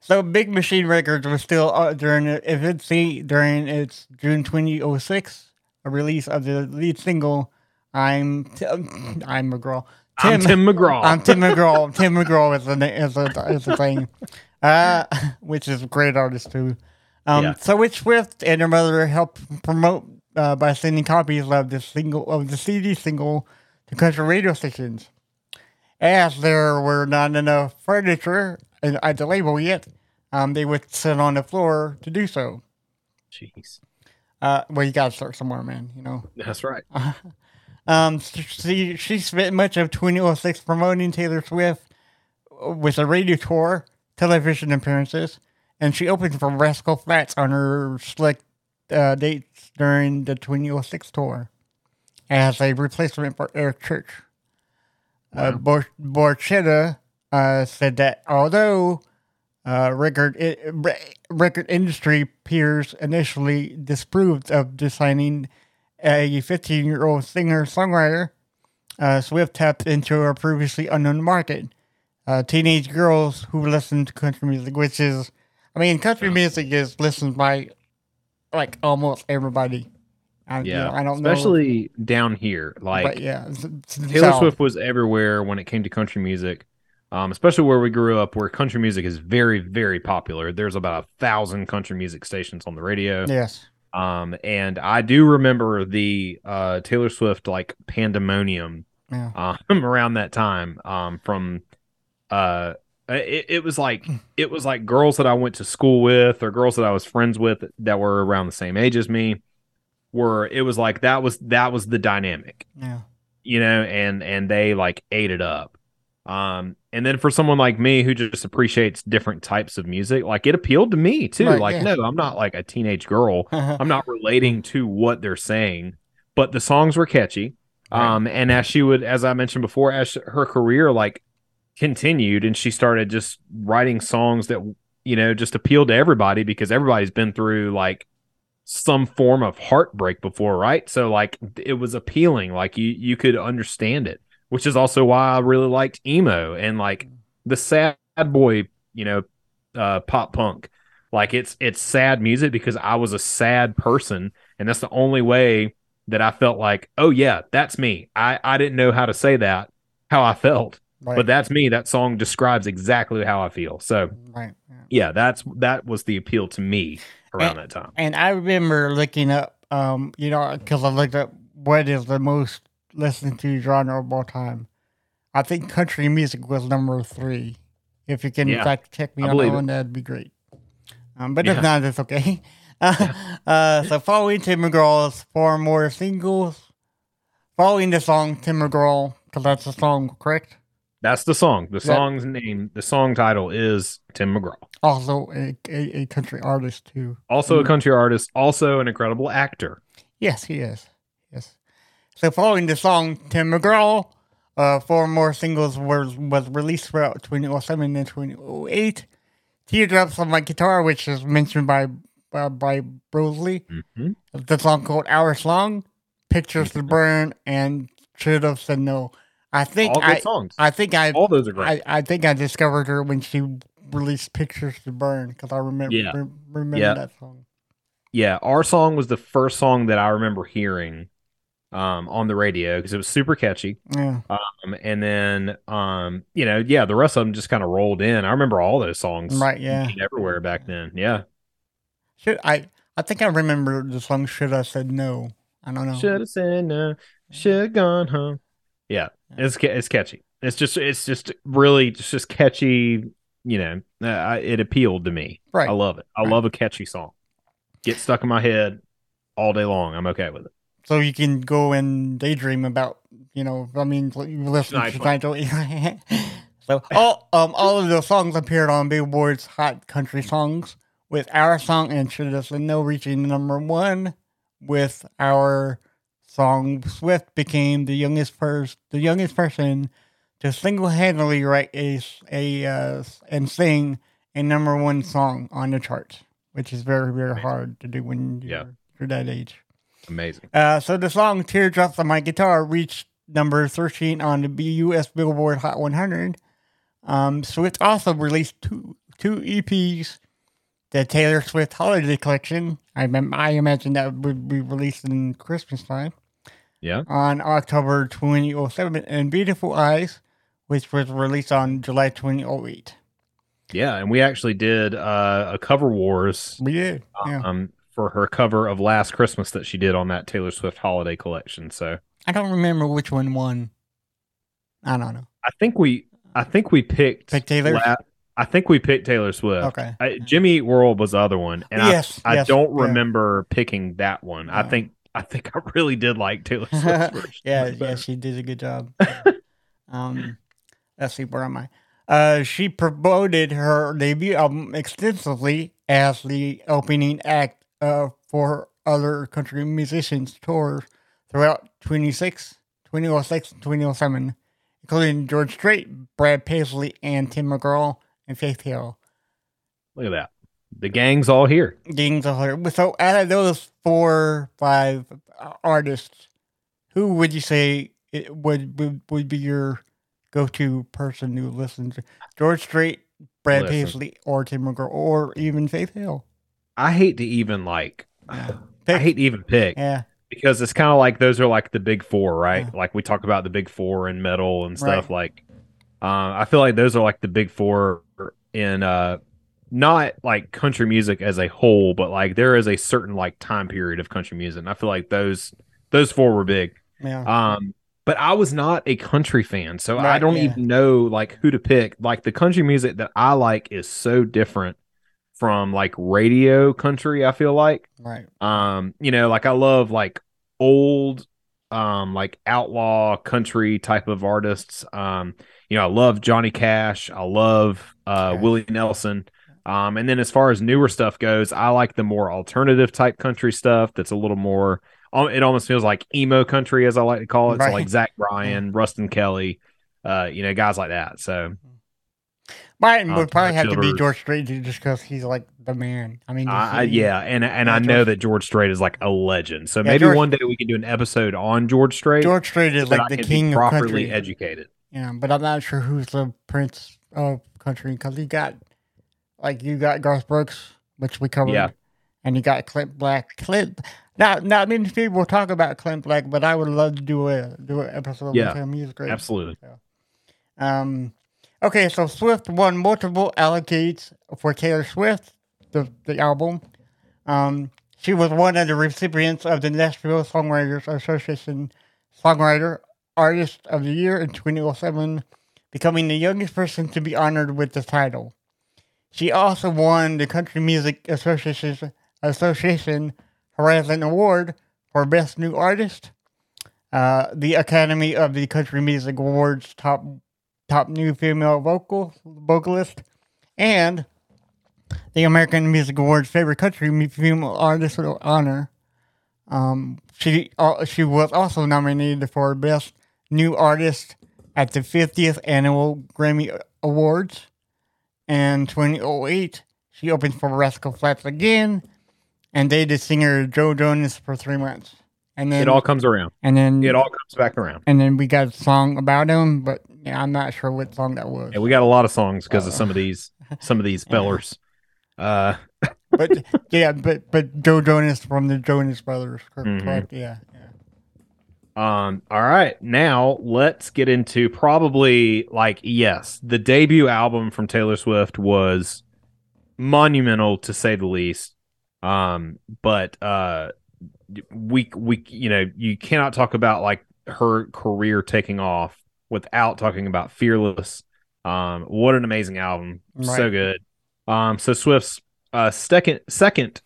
So Big Machine Records was still uh, during the infancy during its June 2006 a release of the lead single "I'm T- I'm McGraw." I'm Tim McGraw. I'm Tim McGraw. Tim McGraw is the is the, is the thing, uh, which is a great artist too. Um, Yeah. So which Swift and her mother helped promote uh, by sending copies of the single of the CD single to country radio stations. As there were not enough furniture at the label yet, um, they would sit on the floor to do so. Jeez, Uh, well, you gotta start somewhere, man. You know. that's right. Um, she she spent much of 2006 promoting Taylor Swift with a radio tour, television appearances, and she opened for Rascal Flatts on her select uh, dates during the 2006 tour as a replacement for Eric Church. Uh, Bor- Borchetta uh, said that although uh, record i- re- record industry peers initially disapproved of designing a 15 year old singer songwriter, uh, Swift tapped into a previously unknown market. Uh, teenage girls who listen to country music, which is, I mean, country music is listened by like almost everybody. I, you Yeah, know, I don't know. especially down here. Like but yeah, it's- it's Taylor. Swift was everywhere when it came to country music, um, especially where we grew up, where country music is very, very popular. There's about a thousand country music stations on the radio. Yes. Um, and I do remember the uh, Taylor Swift like pandemonium Yeah. um, around that time. Um, from uh, it, it was like it was like girls that I went to school with or girls that I was friends with that were around the same age as me. Were it was like that was that was the dynamic Yeah. you know, and and they like ate it up. Um, and then for someone like me who just appreciates different types of music, like it appealed to me too. Right, like, yeah. no, I'm not like a teenage girl. I'm not relating to what they're saying, but the songs were catchy. Right. Um, and as she would, as I mentioned before, as her career like continued and she started just writing songs that you know just appealed to everybody because everybody's been through like some form of heartbreak before, right? So like it was appealing, like you you could understand it, which is also why I really liked emo and like the sad boy, you know, uh pop punk. Like it's it's sad music because I was a sad person and that's the only way that I felt like, oh yeah, that's me. I I didn't know how to say that how I felt, Right. but that's me. That song describes exactly how I feel. So, right. Yeah. yeah, that's that was the appeal to me. around And- that time. And I remember looking up, um, you know, because I looked up what is the most listened to genre of all time. I think country music was number three. If you can Yeah, fact check me I on that one, that'd be great. Um, but Yeah. if not, it's okay. Uh, uh, so following Tim McGraw's four more singles, following the song Tim McGraw, because that's the song, correct? That's the song. The song's name, the song title is Tim McGraw. Also a, a, a country artist too. Also a Mm. country artist, also an incredible actor. Yes, he is. Yes. So following the song Tim McGraw, uh, four more singles was was released throughout 2007 and 2008. Teardrops on My Guitar, which is mentioned by uh, by Brosley. hmm The song called Our Song, Pictures to Burn, and Should Have Said No. I think All good I, songs. I think I, All those are great. I I think I discovered her when she released Pictures to Burn because I remember Yeah. re- remember Yeah. that song. yeah, our song was the first song that I remember hearing um, on the radio because it was super catchy. Yeah. Um, and then, um, you know, yeah, the rest of them just kind of rolled in. I remember all those songs Right, yeah. everywhere back then. Yeah. Should I? I think I remember the song. Should I said no? I don't know. Should have said no. Should have gone home. Yeah, it's it's catchy. It's just it's just really it's just catchy. You know, uh, I, it appealed to me. Right. I love it. I Right. love a catchy song. Get stuck in my head all day long. I'm okay with it. So you can go and daydream about. You know, I mean, you listen to. So all um all of the songs appeared on Billboard's Hot Country Songs, with our song and Should Have Said No reaching number one, with our song Swift became the youngest first the youngest person to single-handedly write a a uh, and sing a number one song on the charts, which is very very Amazing. hard to do when you're, Yeah. you're that age. Amazing. Uh, so the song "Teardrops on My Guitar" reached number 13 on the U.S. Billboard Hot 100. Um, Swift also released two two EPs, the Taylor Swift Holiday Collection. I I imagine that would be released in Christmas time Yeah. on October 2007, and "Beautiful Eyes," which was released on July 2008. Yeah, and we actually did uh, a cover wars We did, yeah. um, for her cover of Last Christmas that she did on that Taylor Swift holiday collection. So I don't remember which one won. I don't know. I think we I think we picked Pick Taylor. La- I think we picked Taylor Swift. Okay. I, Jimmy Eat World was the other one, and Yes, I, I yes, don't yeah. remember picking that one. I think I think I really did like Taylor version. yeah, yeah, she did a good job. um, let's see, where am I? Uh, she promoted her debut album extensively as the opening act uh, for other country musicians' tours throughout 26, 2006, 2007, including George Strait, Brad Paisley, and Tim McGraw and Faith Hill. Look at that. The gang's all here. Gangs of her. So out of those four, five artists, who would you say it would would, would be your go-to person who listens? to George Strait, Brad Listen. Paisley, or Tim McGraw, or even Faith Hill? I hate to even like. Yeah. I hate to even pick Yeah, because it's kind of like those are like the big four, right? Yeah. Like we talk about the big four in metal and stuff. Right. Like, uh, I feel like those are like the big four in uh, not like country music as a whole, but like there is a certain like time period of country music. And I feel like those those four were big. yeah, Um, but I was not a country fan, so I don't yeah. even know like who to pick. Like the country music that I like is so different from like radio country. I feel like, right. um, you know, like I love like old, um, like outlaw country type of artists. Um, you know, I love Johnny Cash. I love uh Cash. Willie Nelson. Um, and then as far as newer stuff goes, I like the more alternative type country stuff that's a little more. It almost feels like emo country, as I like to call it. So like Zach Bryan, Ruston Kelly, uh, you know, guys like that. So Mine Uh, would probably have to be George Strait just because he's like the man. I mean, I- yeah, and and I Yeah, know George- that George Strait is like a legend. So Yeah, maybe George- one day we can do an episode on George Strait. George Strait is so like I the king of properly country. educated. Yeah, but I'm not sure who's the prince of country because he got like you got Garth Brooks, which we covered, Yeah. and you got Clint Black. Clint, not not many people talk about Clint Black, but I would love to do a do an episode Yeah, with him. He's great. Absolutely. Um, okay, so Swift won multiple allocates for Taylor Swift, the the album. Um, she was one of the recipients of the Nashville Songwriters Association Songwriter Artist of the Year in 2007, becoming the youngest person to be honored with the title. She also won the Country Music Association, Association Horizon Award for Best New Artist, uh, the Academy of the Country Music Awards Top Top New Female Vocal Vocalist, and the American Music Awards Favorite Country Female Artist honor. Um, she uh, she was also nominated for Best New Artist at the 50th Annual Grammy Awards. And 2008, she opened for Rascal Flatts again and dated singer Joe Jonas for three months. And then it all comes around. And then it all comes back around. And then we got a song about him, but yeah, I'm not sure what song that was. Yeah, we got a lot of songs because uh, of some of these some of these fellers. Uh but yeah, but but Joe Jonas from the Jonas Brothers, correct? Mm-hmm. Yeah, yeah. Um. All right, now let's get into probably like yes, the debut album from Taylor Swift was monumental to say the least. Um, but uh, we we you know you cannot talk about like her career taking off without talking about Fearless. Um, what an amazing album, right. so good. Um, so Swift's uh, second second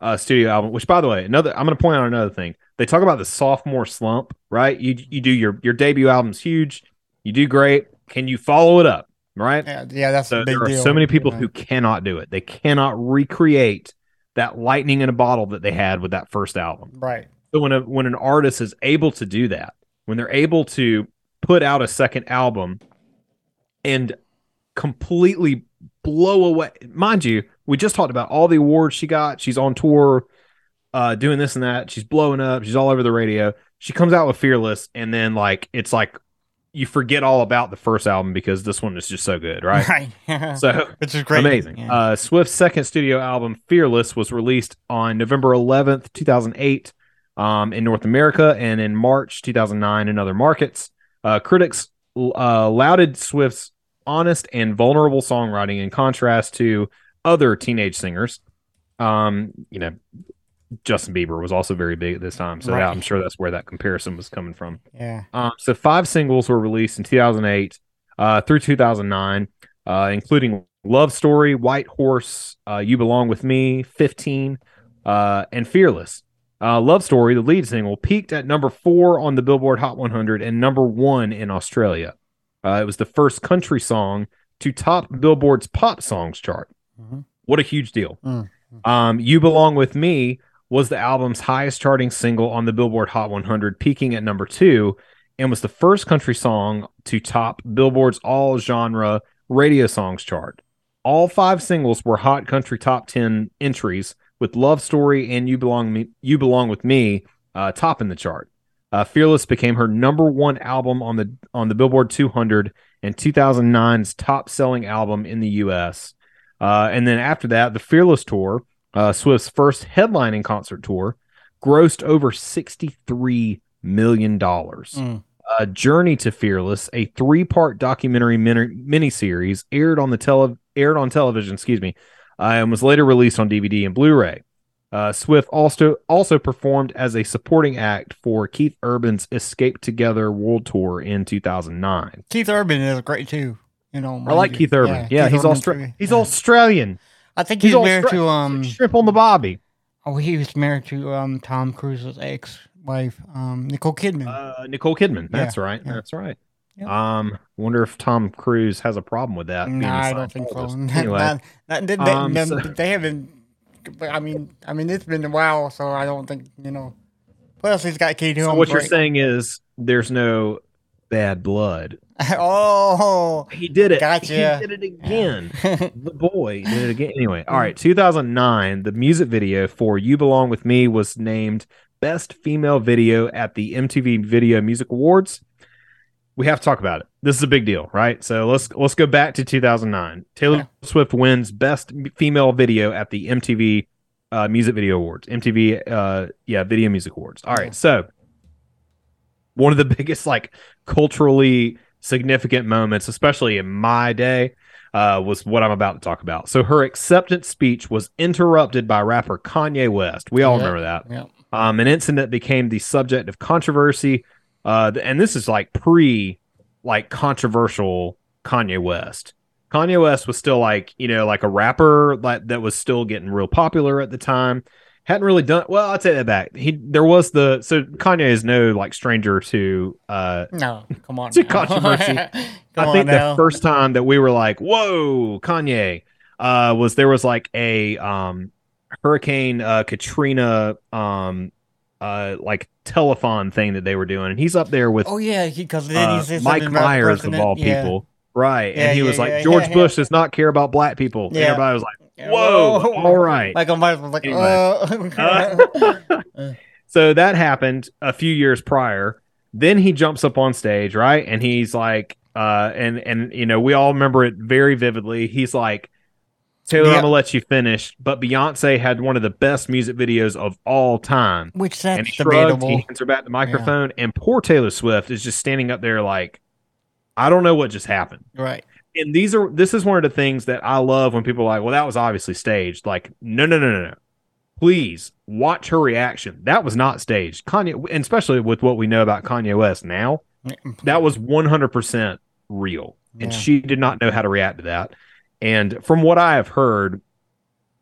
uh, studio album, which by the way, another I'm going to point out another thing. They talk about the sophomore slump, right? You you do your your debut album's huge, you do great. Can you follow it up, right? Yeah, yeah that's so there are so many people who cannot do it. They cannot recreate that lightning in a bottle that they had with that first album. Right. So when a when an artist is able to do that, when they're able to put out a second album and completely blow away, mind you, we just talked about all the awards she got. She's on tour, uh, doing this and that. She's blowing up. She's all over the radio. She comes out with Fearless, and then like it's like you forget all about the first album because this one is just so good, right? Right. so which is great, amazing. Yeah. Uh, Swift's second studio album, Fearless, was released on November 11th, 2008, um, in North America, and in March 2009 in other markets. Uh, critics uh, lauded Swift's honest and vulnerable songwriting in contrast to other teenage singers. Um, you know, Justin Bieber was also very big at this time, so right. I'm sure that's where that comparison was coming from. Yeah. Um, so five singles were released in 2008 uh, through 2009, uh, including "Love Story," "White Horse," uh, "You Belong with Me," "15," uh, and "Fearless." Uh, "Love Story," the lead single, peaked at number four on the Billboard Hot 100 and number one in Australia. Uh, it was the first country song to top Billboard's pop songs chart. Mm-hmm. What a huge deal. Mm-hmm. Um, you Belong With Me was the album's highest charting single on the Billboard Hot 100, peaking at number two, and was the first country song to top Billboard's all genre radio songs chart. All five singles were hot country top 10 entries, with Love Story and You Belong, Me, you Belong With Me uh, topping the chart. Uh, Fearless became her number one album on the on the Billboard 200 and 2009's top selling album in the U.S. Uh, and then after that, the Fearless tour, uh, Swift's first headlining concert tour, grossed over $63 million. Mm. Uh, Journey to Fearless, a three-part documentary mini- miniseries, aired on the tele- aired on television, excuse me, uh, and was later released on DVD and Blu-ray. Uh, Swift also also performed as a supporting act for Keith Urban's Escape Together World Tour in 2009. Keith Urban is great too. You know, I like Keith Urban. Yeah, yeah Keith he's Austra- he's yeah. Australian. I think he's, he's married Austra- to um strip on the bobby. Oh, he was married to um Tom Cruise's ex-wife, um Nicole Kidman. Uh, Nicole Kidman. That's yeah, right. That's right. Um, wonder if Tom Cruise has a problem with that. No, I don't think so. Anyway, not, not, they, um, they, so- they haven't. I mean, I mean, it's been a while, so I don't think you know. Plus, he's got Katie So what you're saying is there's no bad blood. oh, he did it. Gotcha. He did it again. the boy did it again. Anyway, all right. 2009, the music video for "You Belong with Me" was named Best Female Video at the MTV Video Music Awards. We have to talk about it. This is a big deal, right? So let's let's go back to 2009. Taylor yeah. Swift wins Best Female Video at the MTV uh, Music Video Awards. MTV, uh, yeah, Video Music Awards. All right, so one of the biggest like culturally significant moments, especially in my day, uh, was what I'm about to talk about. So her acceptance speech was interrupted by rapper Kanye West. We all Yeah. remember that. Yeah. Um, an incident became the subject of controversy. Uh, and this is like pre, like controversial Kanye West. Kanye West was still like you know like a rapper like that was still getting real popular at the time. Hadn't really done well. I'll take that back. He there was the so Kanye is no like stranger to uh No, come on. To now. controversy. I think now. the first time that we were like, "Whoa, Kanye," uh, was there was like a um, Hurricane uh, Katrina um, uh, like telethon thing that they were doing, and he's up there with Oh yeah, because then uh, he said Mike something about the Myers of all Yeah. people, right? Yeah, and he yeah, was like, yeah, "George Bush does not care about black people." And everybody was like, "Whoa, all right." Michael Myers was like, Anyway. uh, so that happened a few years prior. Then he jumps up on stage, right? And he's like, uh, and and you know, we all remember it very vividly. He's like, Taylor, Yeah. I'm gonna let you finish. But Beyonce had one of the best music videos of all time. which and that's he shrugged, debatable. he hands her back the microphone, and poor Taylor Swift is just standing up there like, I don't know what just happened. Right. And these are this is one of the things that I love when people are like, well, that was obviously staged. Like, no, no, no, no, no. Please watch her reaction. That was not staged. Kanye, and especially with what we know about Kanye West now, that was 100% real. And she did not know how to react to that. And from what I have heard,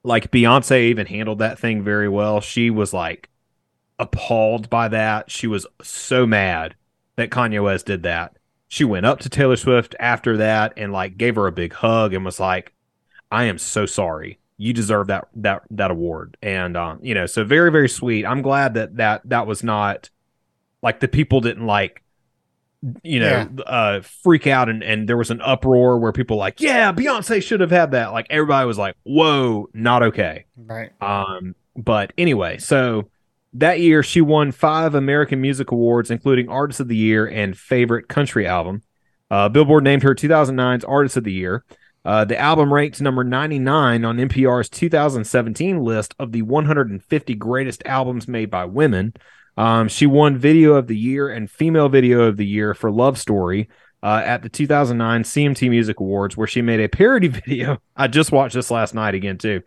like Beyonce even handled that thing very well. She was like appalled by that. She was so mad that Kanye West did that. She went up to Taylor Swift after that and like gave her a big hug and was like, "I am so sorry. You deserve that that that award." And um, you know, so very very sweet. I'm glad that that that was not like the people didn't like you know uh freak out and and there was an uproar where people like yeah beyonce should have had that like everybody was like whoa not okay Right. um but anyway so that year she won five american music awards including artist of the year and favorite country album uh billboard named her 2009's artist of the year uh, the album ranked number 99 on NPR's 2017 list of the 150 greatest albums made by women. Um, she won Video of the Year and Female Video of the Year for Love Story uh, at the 2009 CMT Music Awards, where she made a parody video. I just watched this last night again, too.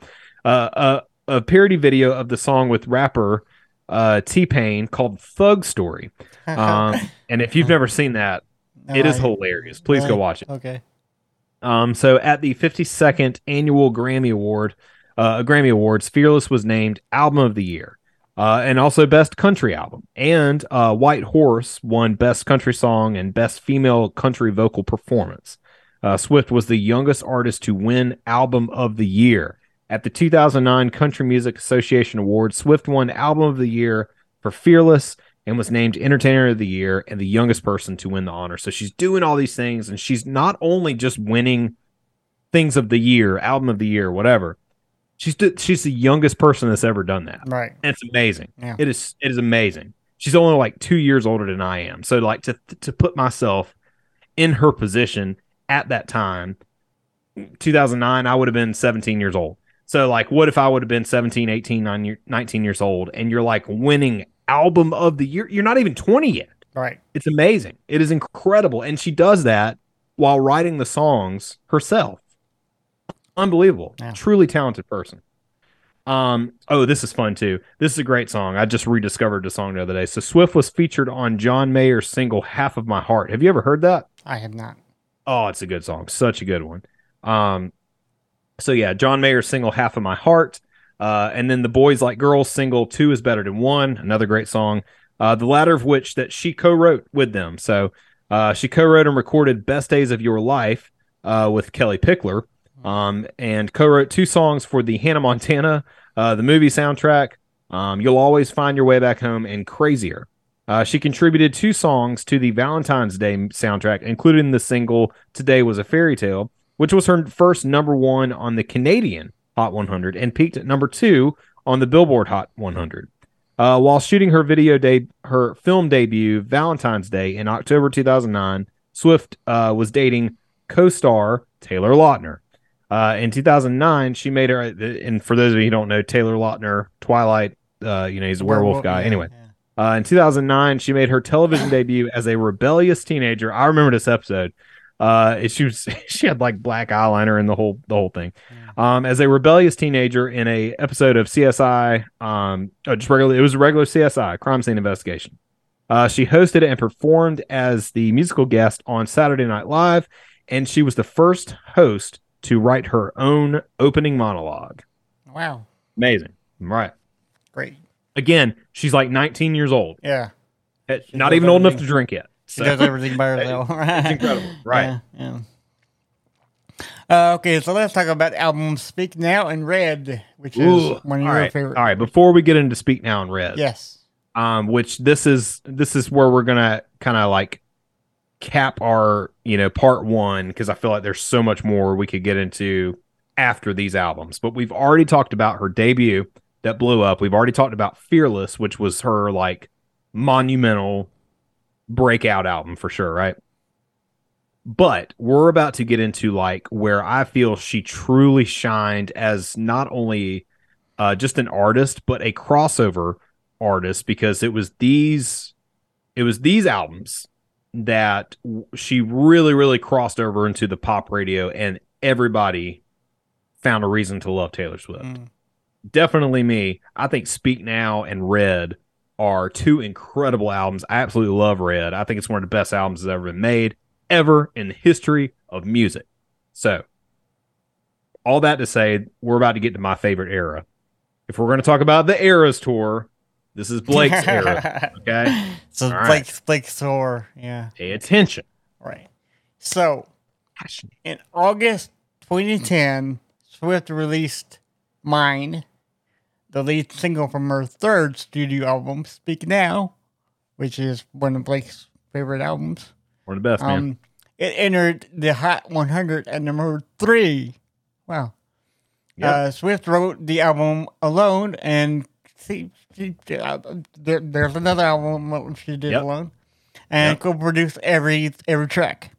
Uh, a, a parody video of the song with rapper uh, T Pain called Thug Story. Um, and if you've never seen that, it is Alright. hilarious. Please go watch it. Okay. Um, so at the 52nd annual Grammy Award, uh, Grammy Awards, Fearless was named Album of the Year, uh, and also Best Country Album. And uh, White Horse won Best Country Song and Best Female Country Vocal Performance. Uh, Swift was the youngest artist to win Album of the Year at the 2009 Country Music Association Awards. Swift won Album of the Year for Fearless and was named Entertainer of the Year and the youngest person to win the honor. So she's doing all these things, and she's not only just winning things of the year, album of the year, whatever. She's she's the youngest person that's ever done that. Right. And it's amazing. Yeah. It is it is amazing. She's only like two years older than I am. So like to to put myself in her position at that time, 2009, I would have been 17 years old. So like, what if I would have been 17, 18, 9 year- 19 years old, and you're like winning album of the year? You're not even 20 yet. Right. It's amazing. It is incredible. And she does that while writing the songs herself. Unbelievable. Yeah. Truly talented person. Um, oh, this is fun too. This is a great song. I just rediscovered the song the other day. So Swift was featured on John Mayer's single Half of My Heart. Have you ever heard that? I have not. Oh, it's a good song. Such a good one. Um, so yeah, John Mayer's single "Half of My Heart," uh, and then the Boys Like Girls single "Two Is Better Than One," another great song. Uh, the latter of which that she co-wrote with them. So uh, she co-wrote and recorded "Best Days of Your Life" uh, with Kellie Pickler, um, and co-wrote two songs for the Hannah Montana uh, the movie soundtrack. Um, You'll always find your way back home and crazier. Uh, she contributed two songs to the Valentine's Day soundtrack, including the single Today Was a Fairy Tale, which was her first number one on the Canadian Hot 100 and peaked at number two on the Billboard Hot 100. Uh, while shooting her video de- her film debut, Valentine's Day, in October 2009, Swift uh, was dating co-star Taylor Lautner. Uh, in 2009, she made her, and for those of you who don't know, Taylor Lautner, Twilight, uh, you know, he's a werewolf guy. yeah, Anyway, yeah. uh, in 2009, she made her television debut as a rebellious teenager. I remember this episode. Uh, she was she had like black eyeliner and the whole the whole thing. Um, as a rebellious teenager in a episode of CSI, um, uh, just regular, it was a regular CSI crime scene investigation. Uh, she hosted and performed as the musical guest on Saturday Night Live, and she was the first host to write her own opening monologue. Wow. Amazing, right? Great. Again, she's like 19 years old, Yeah. Eh, not even old enough to drink yet. She So- does everything by herself. It's incredible, right? Yeah. yeah. Uh, okay, so let's talk about album "Speak Now" and "Red," which is Ooh, one of your right, favorite. All right, before we get into Speak Now and Red, Yes. um, which this is this is where we're gonna kind of like cap our you know part one because I feel like there's so much more we could get into after these albums. But we've already talked about her debut that blew up. We've already talked about Fearless, which was her like monumental breakout album for sure, right? But we're about to get into like where I feel she truly shined as not only uh, just an artist, but a crossover artist because it was these it was these albums that she really really crossed over into the pop radio and everybody found a reason to love Taylor Swift. Mm. Definitely me. I think Speak Now and Red are two incredible albums. I absolutely love Red. I think it's one of the best albums that's ever been made ever in the history of music. So, all that to say, we're about to get to my favorite era. If we're going to talk about the Eras tour, this is Blake's era. Okay, So All right. Blake's Blake's tour. Yeah. pay attention. Right. So in August 2010, Swift released "Mine," the lead single from her third studio album, "Speak Now," which is one of Blake's favorite albums. One of the best, man. Um, it entered the Hot 100 at number three. Wow. Yep. Uh, Swift wrote the album alone, and see, she, uh, there, there's another album she did Yep. alone, and Yep. co-produced every every track.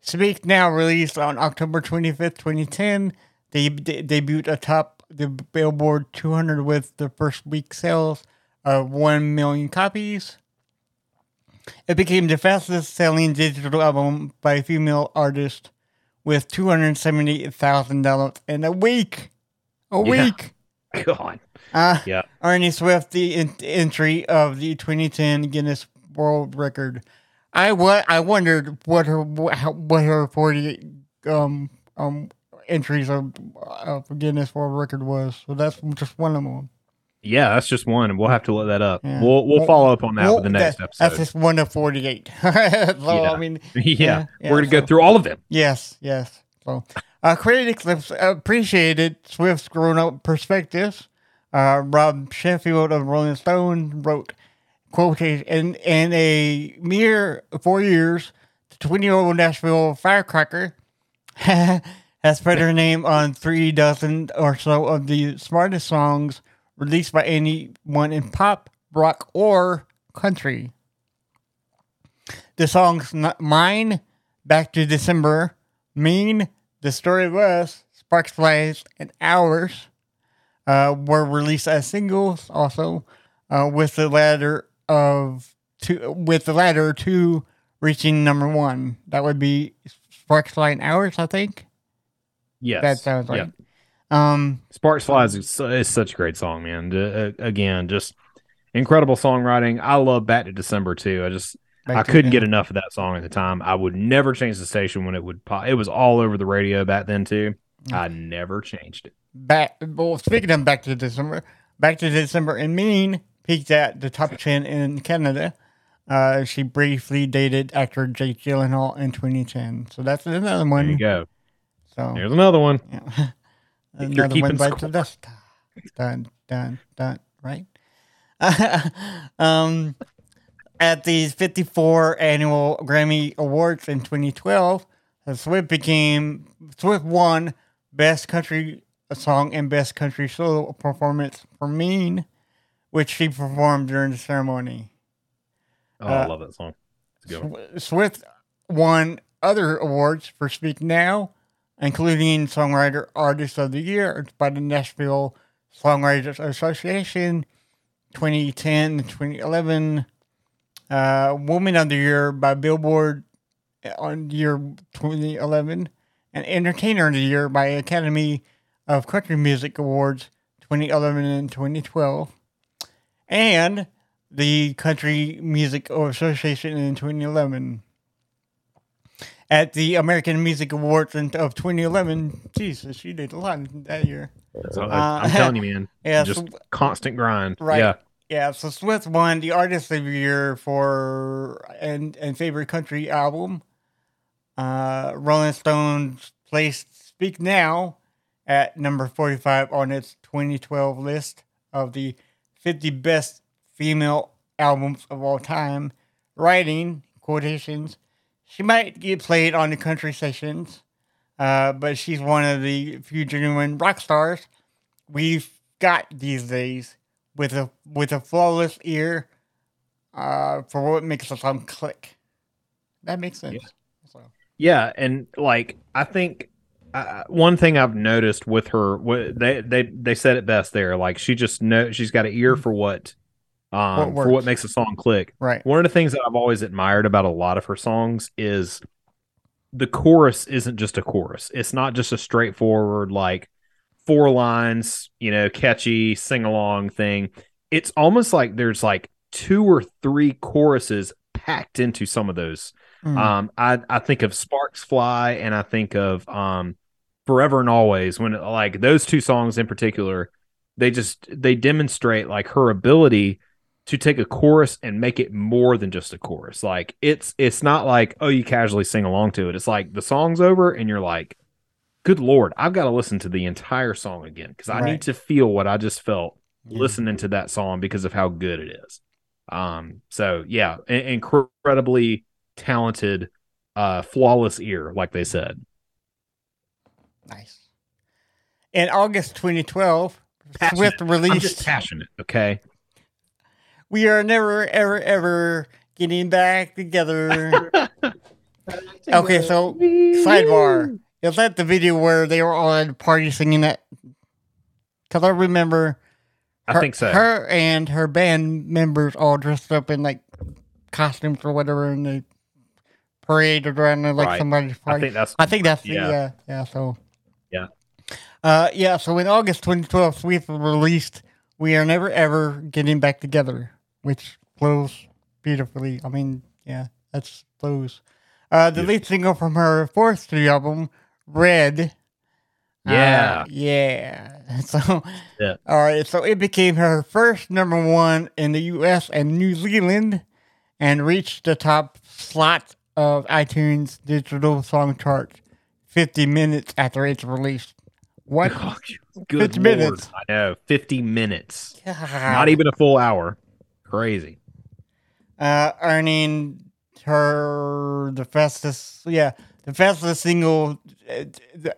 Speak Now released on October 25th, 2010. They de- debuted atop the Billboard 200 with the first week sales of 1 million copies. It became the fastest selling digital album by a female artist with $270,000 in a week. A Yeah. week. God. Uh, Yeah. Ernie Swift, the en- entry of the 2010 Guinness World Record. I wa- I wondered what her what her 40 um um entries of, of Guinness World Record was. So that's just one of them. Yeah, that's just one, and we'll have to look that up. Yeah. We'll we'll follow up on that Well, with the next that- episode. That's just one of 48. so Yeah. I mean, yeah, yeah, we're gonna go through all of them. Yes, yes. So, uh, critics have appreciated Swift's grown-up perspectives. Uh, Rob Sheffield of Rolling Stone wrote, "quote In in a mere four years, the twenty-year-old Nashville firecracker has put her name on three dozen or so of the smartest songs released by anyone in pop, rock, or country." The songs mine, Back to December, Mean, The Story of Us, Sparks Flies, and Ours uh, were released as singles also, uh, with the latter of two with the latter two reaching number one. That would be Sparks Fly and Ours, I think. Yes, That sounds like. right. Um Sparks Flies is, is such a great song, man. Uh, again, just incredible songwriting. I love Back to December too. I just I couldn't get enough of that song at the time. I would never change the station when it would pop. It was all over the radio back then too. Mm. I never changed it. back well speaking of back to December, back to December and Mean peaked at the top ten in Canada. Uh, she briefly dated actor Jake Gyllenhaal in 2010. So that's another one. There you go. So There's another one. yeah. You're another keeping one bites the dust. Dun dun dun. Right. um, at the 54 annual Grammy Awards in 2012, uh, Swift became Swift won Best Country Song and Best Country Solo Performance for Mean, which she performed during the ceremony. Oh, I Uh, love that song. It's a good one. Swift won other awards for Speak Now, including Songwriter Artist of the Year by the Nashville Songwriters Association, 2010 and 2011, uh, Woman of the Year by Billboard, on year 2011, and Entertainer of the Year by Academy of Country Music Awards 2011 and 2012, and the Country Music Association in 2011. At the American Music Awards of 2011, Jesus, she did a lot that year. So, Uh, I'm telling you, man. yeah, just so- constant grind. Right. Yeah. Yeah, so Swift won the Artist of the Year for and and favorite country album. Uh, Rolling Stones placed "Speak Now" at number forty-five on its 2012 list of the 50 best female albums of all time. Writing quotations, she might get played on the country sessions, uh, but she's one of the few genuine rock stars we've got these days with a with a flawless ear uh, for what makes a song click. That makes sense. So, Yeah, and like I think uh, one thing I've noticed with her, they they they said it best there. Like she just know she's got an ear for what, um, What for what makes a song click. right. One of the things that I've always admired about a lot of her songs is the chorus isn't just a chorus. It's not just a straightforward like four lines, you know, catchy sing along thing. It's almost like there's like two or three choruses packed into some of those. Mm. Um, I I think of Sparks Fly and I think of um Forever and Always when like those two songs in particular, they just they demonstrate like her ability to take a chorus and make it more than just a chorus. Like it's it's not like oh you casually sing along to it. It's like the song's over and you're like, good lord, I've got to listen to the entire song again because I Right. need to feel what I just felt Yeah. listening to that song because of how good it is. Um, so yeah, incredibly talented, uh, flawless ear, like they said. Nice. In August 2012, Passionate. Swift released just passionate. Okay. "We Are Never Ever Ever Getting Back Together." okay, so sidebar. Is that the video where they were all at a party singing that? Because I remember I think so. Her and her band members all dressed up in like costumes or whatever, and they paraded around to, like Right. somebody's I think that's I think that's the, Yeah. yeah, yeah. So Yeah. uh, yeah. So in August 2012, Swift released "We Are Never Ever Getting Back Together," which flows beautifully. I mean, yeah, that's flows. Uh, the Yeah. lead single from her fourth studio album, "Red." Yeah. Uh, yeah. So, Yeah. all right. So it became her first number one in the U.S. and New Zealand, and reached the top slot of iTunes digital song chart 50 minutes after its release. What? Oh, good 50 lord. minutes. I know. 50 minutes. God. Not even a full hour. Crazy. uh, earning her the fastest, yeah, the fastest single uh,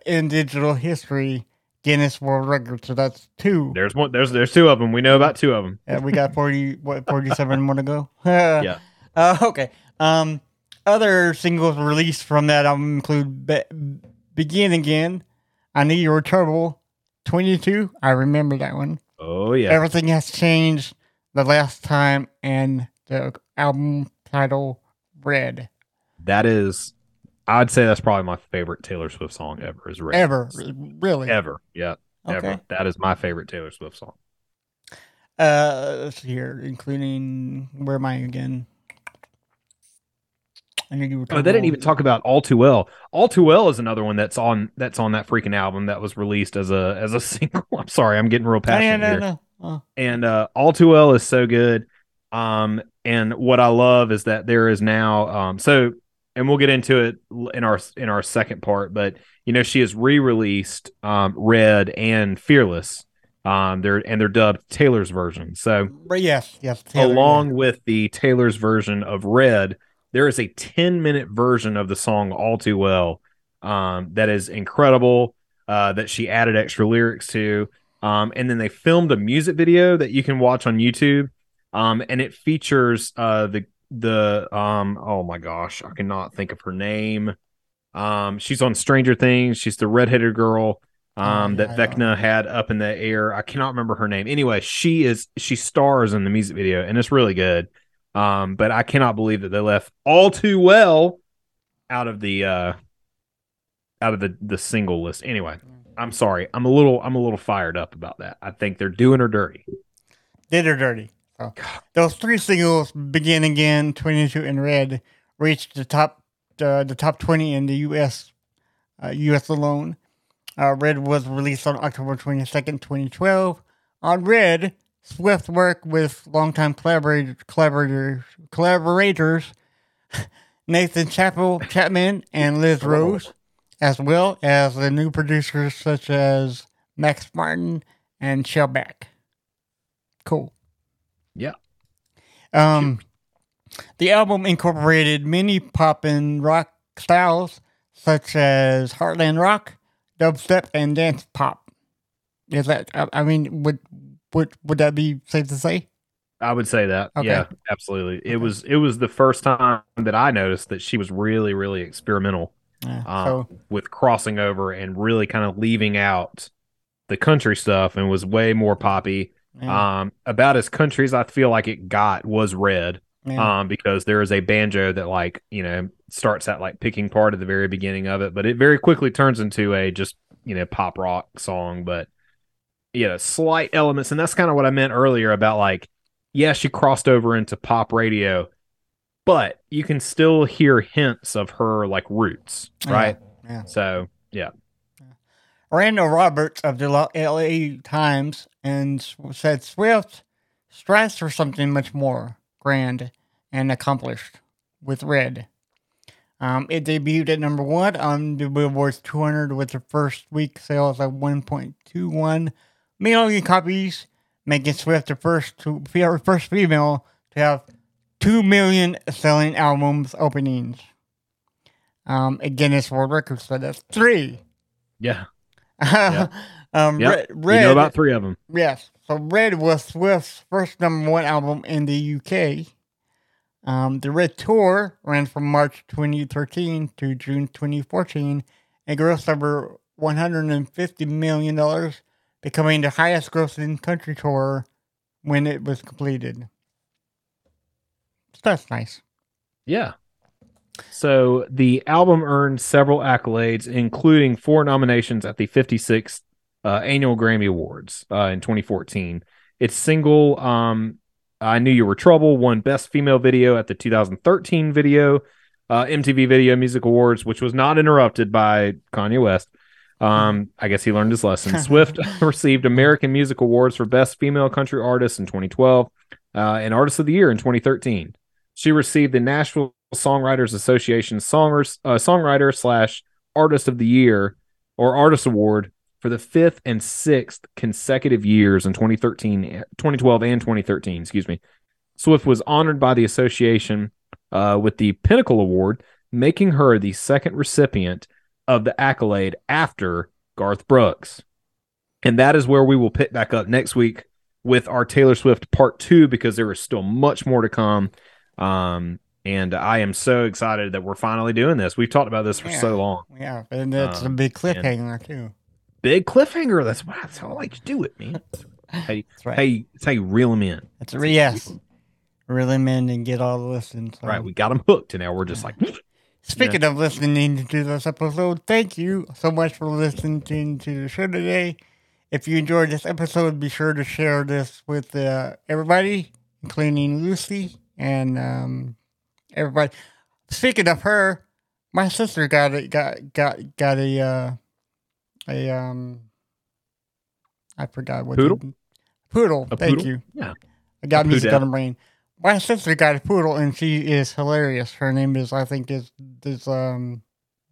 in digital history, Guinness World Record. So that's two. There's one there's there's two of them. We know about two of them. Uh, we got 40, what, 47 more to go. Yeah. Uh, okay. Um, other singles released from that album include Be- Begin Again, I Knew You Were Trouble, 22. I remember that one. Oh yeah. Everything Has Changed the last time, and the album title, Red. That is I'd say that's probably my favorite Taylor Swift song ever is Red. Ever. Really? Ever. Yeah. Okay. Ever. That is my favorite Taylor Swift song. Uh, let's see here, including, where am I again? I knew you were Oh, they didn't even talk about All Too Well. All Too Well is another one that's on that's on that freaking album that was released as a as a single. I'm sorry, I'm getting real Oh, yeah, passionate no, here. And uh, All Too Well is so good. Um, and what I love is that there is now um, so, and we'll get into it in our in our second part. But you know, she has re-released um, Red and Fearless. Um, they're and they're dubbed Taylor's version. So yes, yes. Taylor, along with the Taylor's version of Red, there is a 10 minute version of the song All Too Well um, that is incredible, uh, that she added extra lyrics to. Um, and then they filmed a music video that you can watch on YouTube. Um, and it features uh, the, the, um, oh my gosh, I cannot think of her name. Um, she's on Stranger Things. She's the redheaded girl um, Oh, that yeah. Vecna had up in the air. I cannot remember her name. Anyway, she is she stars in the music video, and it's really good. Um, but I cannot believe that they left all too well out of the uh out of the the single list. Anyway, I'm sorry. I'm a little I'm a little fired up about that. I think they're doing her dirty. Did her dirty. Those three singles, "Begin Again," "22" and "Red," reached the top uh, the top 20 in the U.S. Uh, U.S. alone. Uh, Red was released on October 22nd, 2012. On Red, Swift worked with longtime collaborator, collaborators, collaborators Nathan Chappell, Chapman and Liz Rose, as well as the new producers such as Max Martin and Shellback. Cool. Yeah. Um, the album incorporated many pop and rock styles such as Heartland rock, dubstep, and dance pop. Is that? I, mean, would would would that be safe to say? I would say that. Okay. Yeah, absolutely. It was it was the first time that I noticed that she was really really experimental Yeah. um, so with crossing over and really kind of leaving out the country stuff and was way more poppy. yeah, Um, about as country as I feel like it got was Red. yeah. um, because there is a banjo that like you know starts at like picking part at the very beginning of it, but it very quickly turns into a just you know pop rock song. But you know, slight elements, and that's kind of what I meant earlier about like, yeah, she crossed over into pop radio, but you can still hear hints of her like roots, right? Yeah. So yeah, Randall Roberts of the LA Times and said Swift strives for something much more grand and accomplished with Red. Um, it debuted at number one on the Billboard's 200 with the first week sales of 1.21 million copies, making Swift the first to, first female to have 2 million selling albums openings. Um, a Guinness World Record, so that's three. yeah, um, Yep. Red, Red, you know about three of them. yes. So Red was Swift's first number one album in the UK. Um, the Red Tour ran from March 2013 to June 2014 and grossed over 150 million dollars, becoming the highest grossing country tour when it was completed. That's nice. Yeah. So the album earned several accolades, including four nominations at the 56th uh, Annual Grammy Awards uh, in 2014. Its single, um, I Knew You Were Trouble, won Best Female Video at the 2013 Video uh, MTV Video Music Awards, which was not interrupted by Kanye West. Um, I guess he learned his lesson. Swift received American Music Awards for Best Female Country Artist in 2012 uh, and Artist of the Year in 2013. She received the Nashville Songwriters Association songers, uh, songwriter slash artist of the year or artist award for the fifth and sixth consecutive years in 2013, 2012 and 2013. Excuse me. Swift was honored by the association uh, with the Pinnacle Award, making her the second recipient of the accolade after Garth Brooks. And that is where we will pick back up next week with our Taylor Swift part two because there is still much more to come. Um, and I am so excited that we're finally doing this. We've talked about this for Yeah. so long. Yeah, and it's a Um, big cliffhanger too. Big cliffhanger. That's why that's how I like to do it, man. Hey, That's right. hey, it's how you reel them in. That's re- yes. Reel them in and get all the listens. So. Right, we got them hooked, and now we're just like, Speaking of listening to this episode, thank you so much for listening to the show today. If you enjoyed this episode, be sure to share this with uh, everybody, including Lucy and um, everybody. Speaking of her, my sister got a got got got a uh, a um I forgot what Poodle? the- poodle. A thank poodle? you. Yeah. I got me A music poodle. brain. My sister got a poodle and she is hilarious. Her name is I think is is um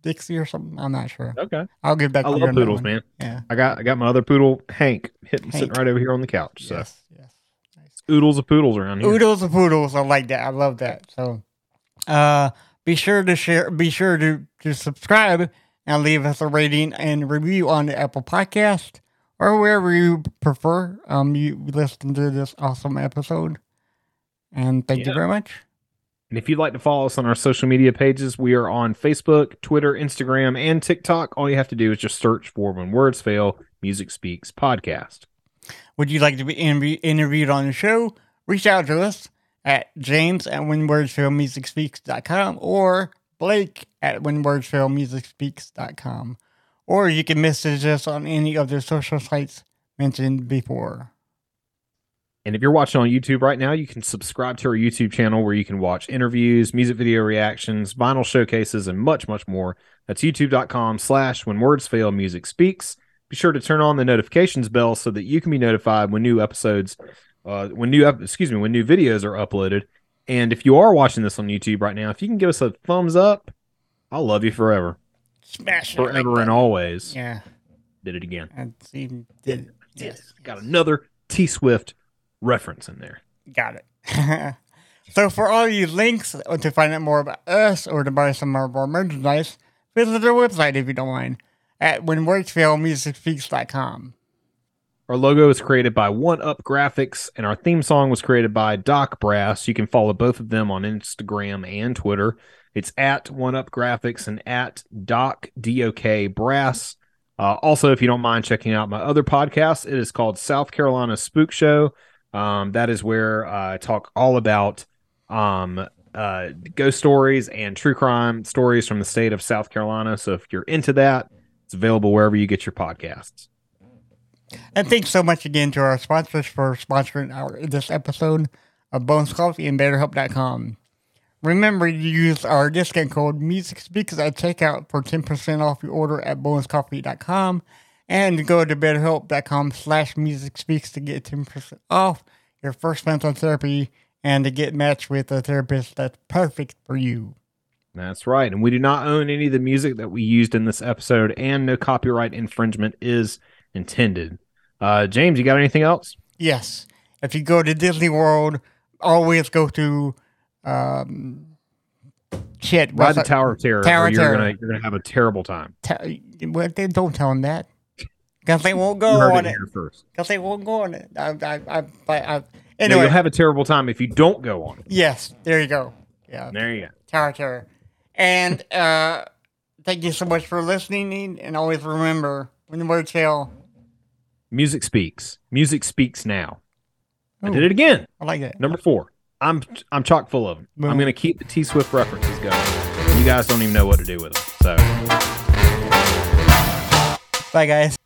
Dixie or something. I'm not sure. okay. I'll get back I to you love poodles, man. Yeah. I got I got my other poodle, Hank, hitting sitting right over here on the couch. So Yes. Yes. Oodles of poodles around here. Oodles of poodles. I like that. I love that. So, uh, be sure to share. Be sure to to subscribe and leave us a rating and review on the Apple Podcast or wherever you prefer. Um, you listen to this awesome episode. And thank you very much. And if you'd like to follow us on our social media pages, we are on Facebook, Twitter, Instagram, and TikTok. All you have to do is just search for When Words Fail Music Speaks Podcast. Would you like to be interview- interviewed on the show? Reach out to us at james at whenwordsfailmusicspeaks.com or Blake at whenwordsfailmusicspeaks.com. Or you can message us on any of the social sites mentioned before. And if you're watching on YouTube right now, you can subscribe to our YouTube channel where you can watch interviews, music video reactions, vinyl showcases, and much, much more. That's youtube.com slash when words fail music speaks. Be sure to turn on the notifications bell so that you can be notified when new episodes, uh, when new, excuse me, when new videos are uploaded. And if you are watching this on YouTube right now, if you can give us a thumbs up, I'll love you forever. Smash it. Forever and always. Yeah. Did it again. And see, did yes. Got another T Swift reference in there. Got it. so for all you links to find out more about us or to buy some of our merchandise, visit our website if you don't mind at whenwordsfailmusicspeaks.com. Our logo is created by One Up Graphics, and our theme song was created by Doc Brass. You can follow both of them on Instagram and Twitter. It's at One Up Graphics and at Doc DOK Brass. Uh, also, if you don't mind checking out my other podcast, it is called South Carolina Spook Show. Um, that is where I talk all about um, uh, ghost stories and true crime stories from the state of South Carolina. So if you're into that, it's available wherever you get your podcasts. And thanks so much again to our sponsors for sponsoring our this episode of Bones Coffee and BetterHelp.com. Remember to use our discount code Music Speaks at checkout for 10% off your order at bonescoffee.com and go to betterhelp.com slash music speaks to get 10% off your first month on therapy and to get matched with a therapist that's perfect for you. That's right. And we do not own any of the music that we used in this episode, and no copyright infringement is intended. Uh, James, you got anything else? Yes. If you go to Disney World, always go to um, shit. Ride the Tower of Terror. Tower you're Terror. gonna you're gonna have a terrible time. Ta- well, they don't tell them that. Because they won't go on it it. here first. Because they won't go on it. I, I, I, I, I, No, anyway, you'll have a terrible time if you don't go on it. yes, there you go. Yeah, There you go. Tower of Terror. And uh, thank you so much for listening. And always remember when the words fail, Music speaks. Music speaks now. I did it again. I like that. Number four. I'm I'm chock full of them. Boom. I'm gonna keep the T Swift references going. You guys don't even know what to do with them. So. Bye, guys.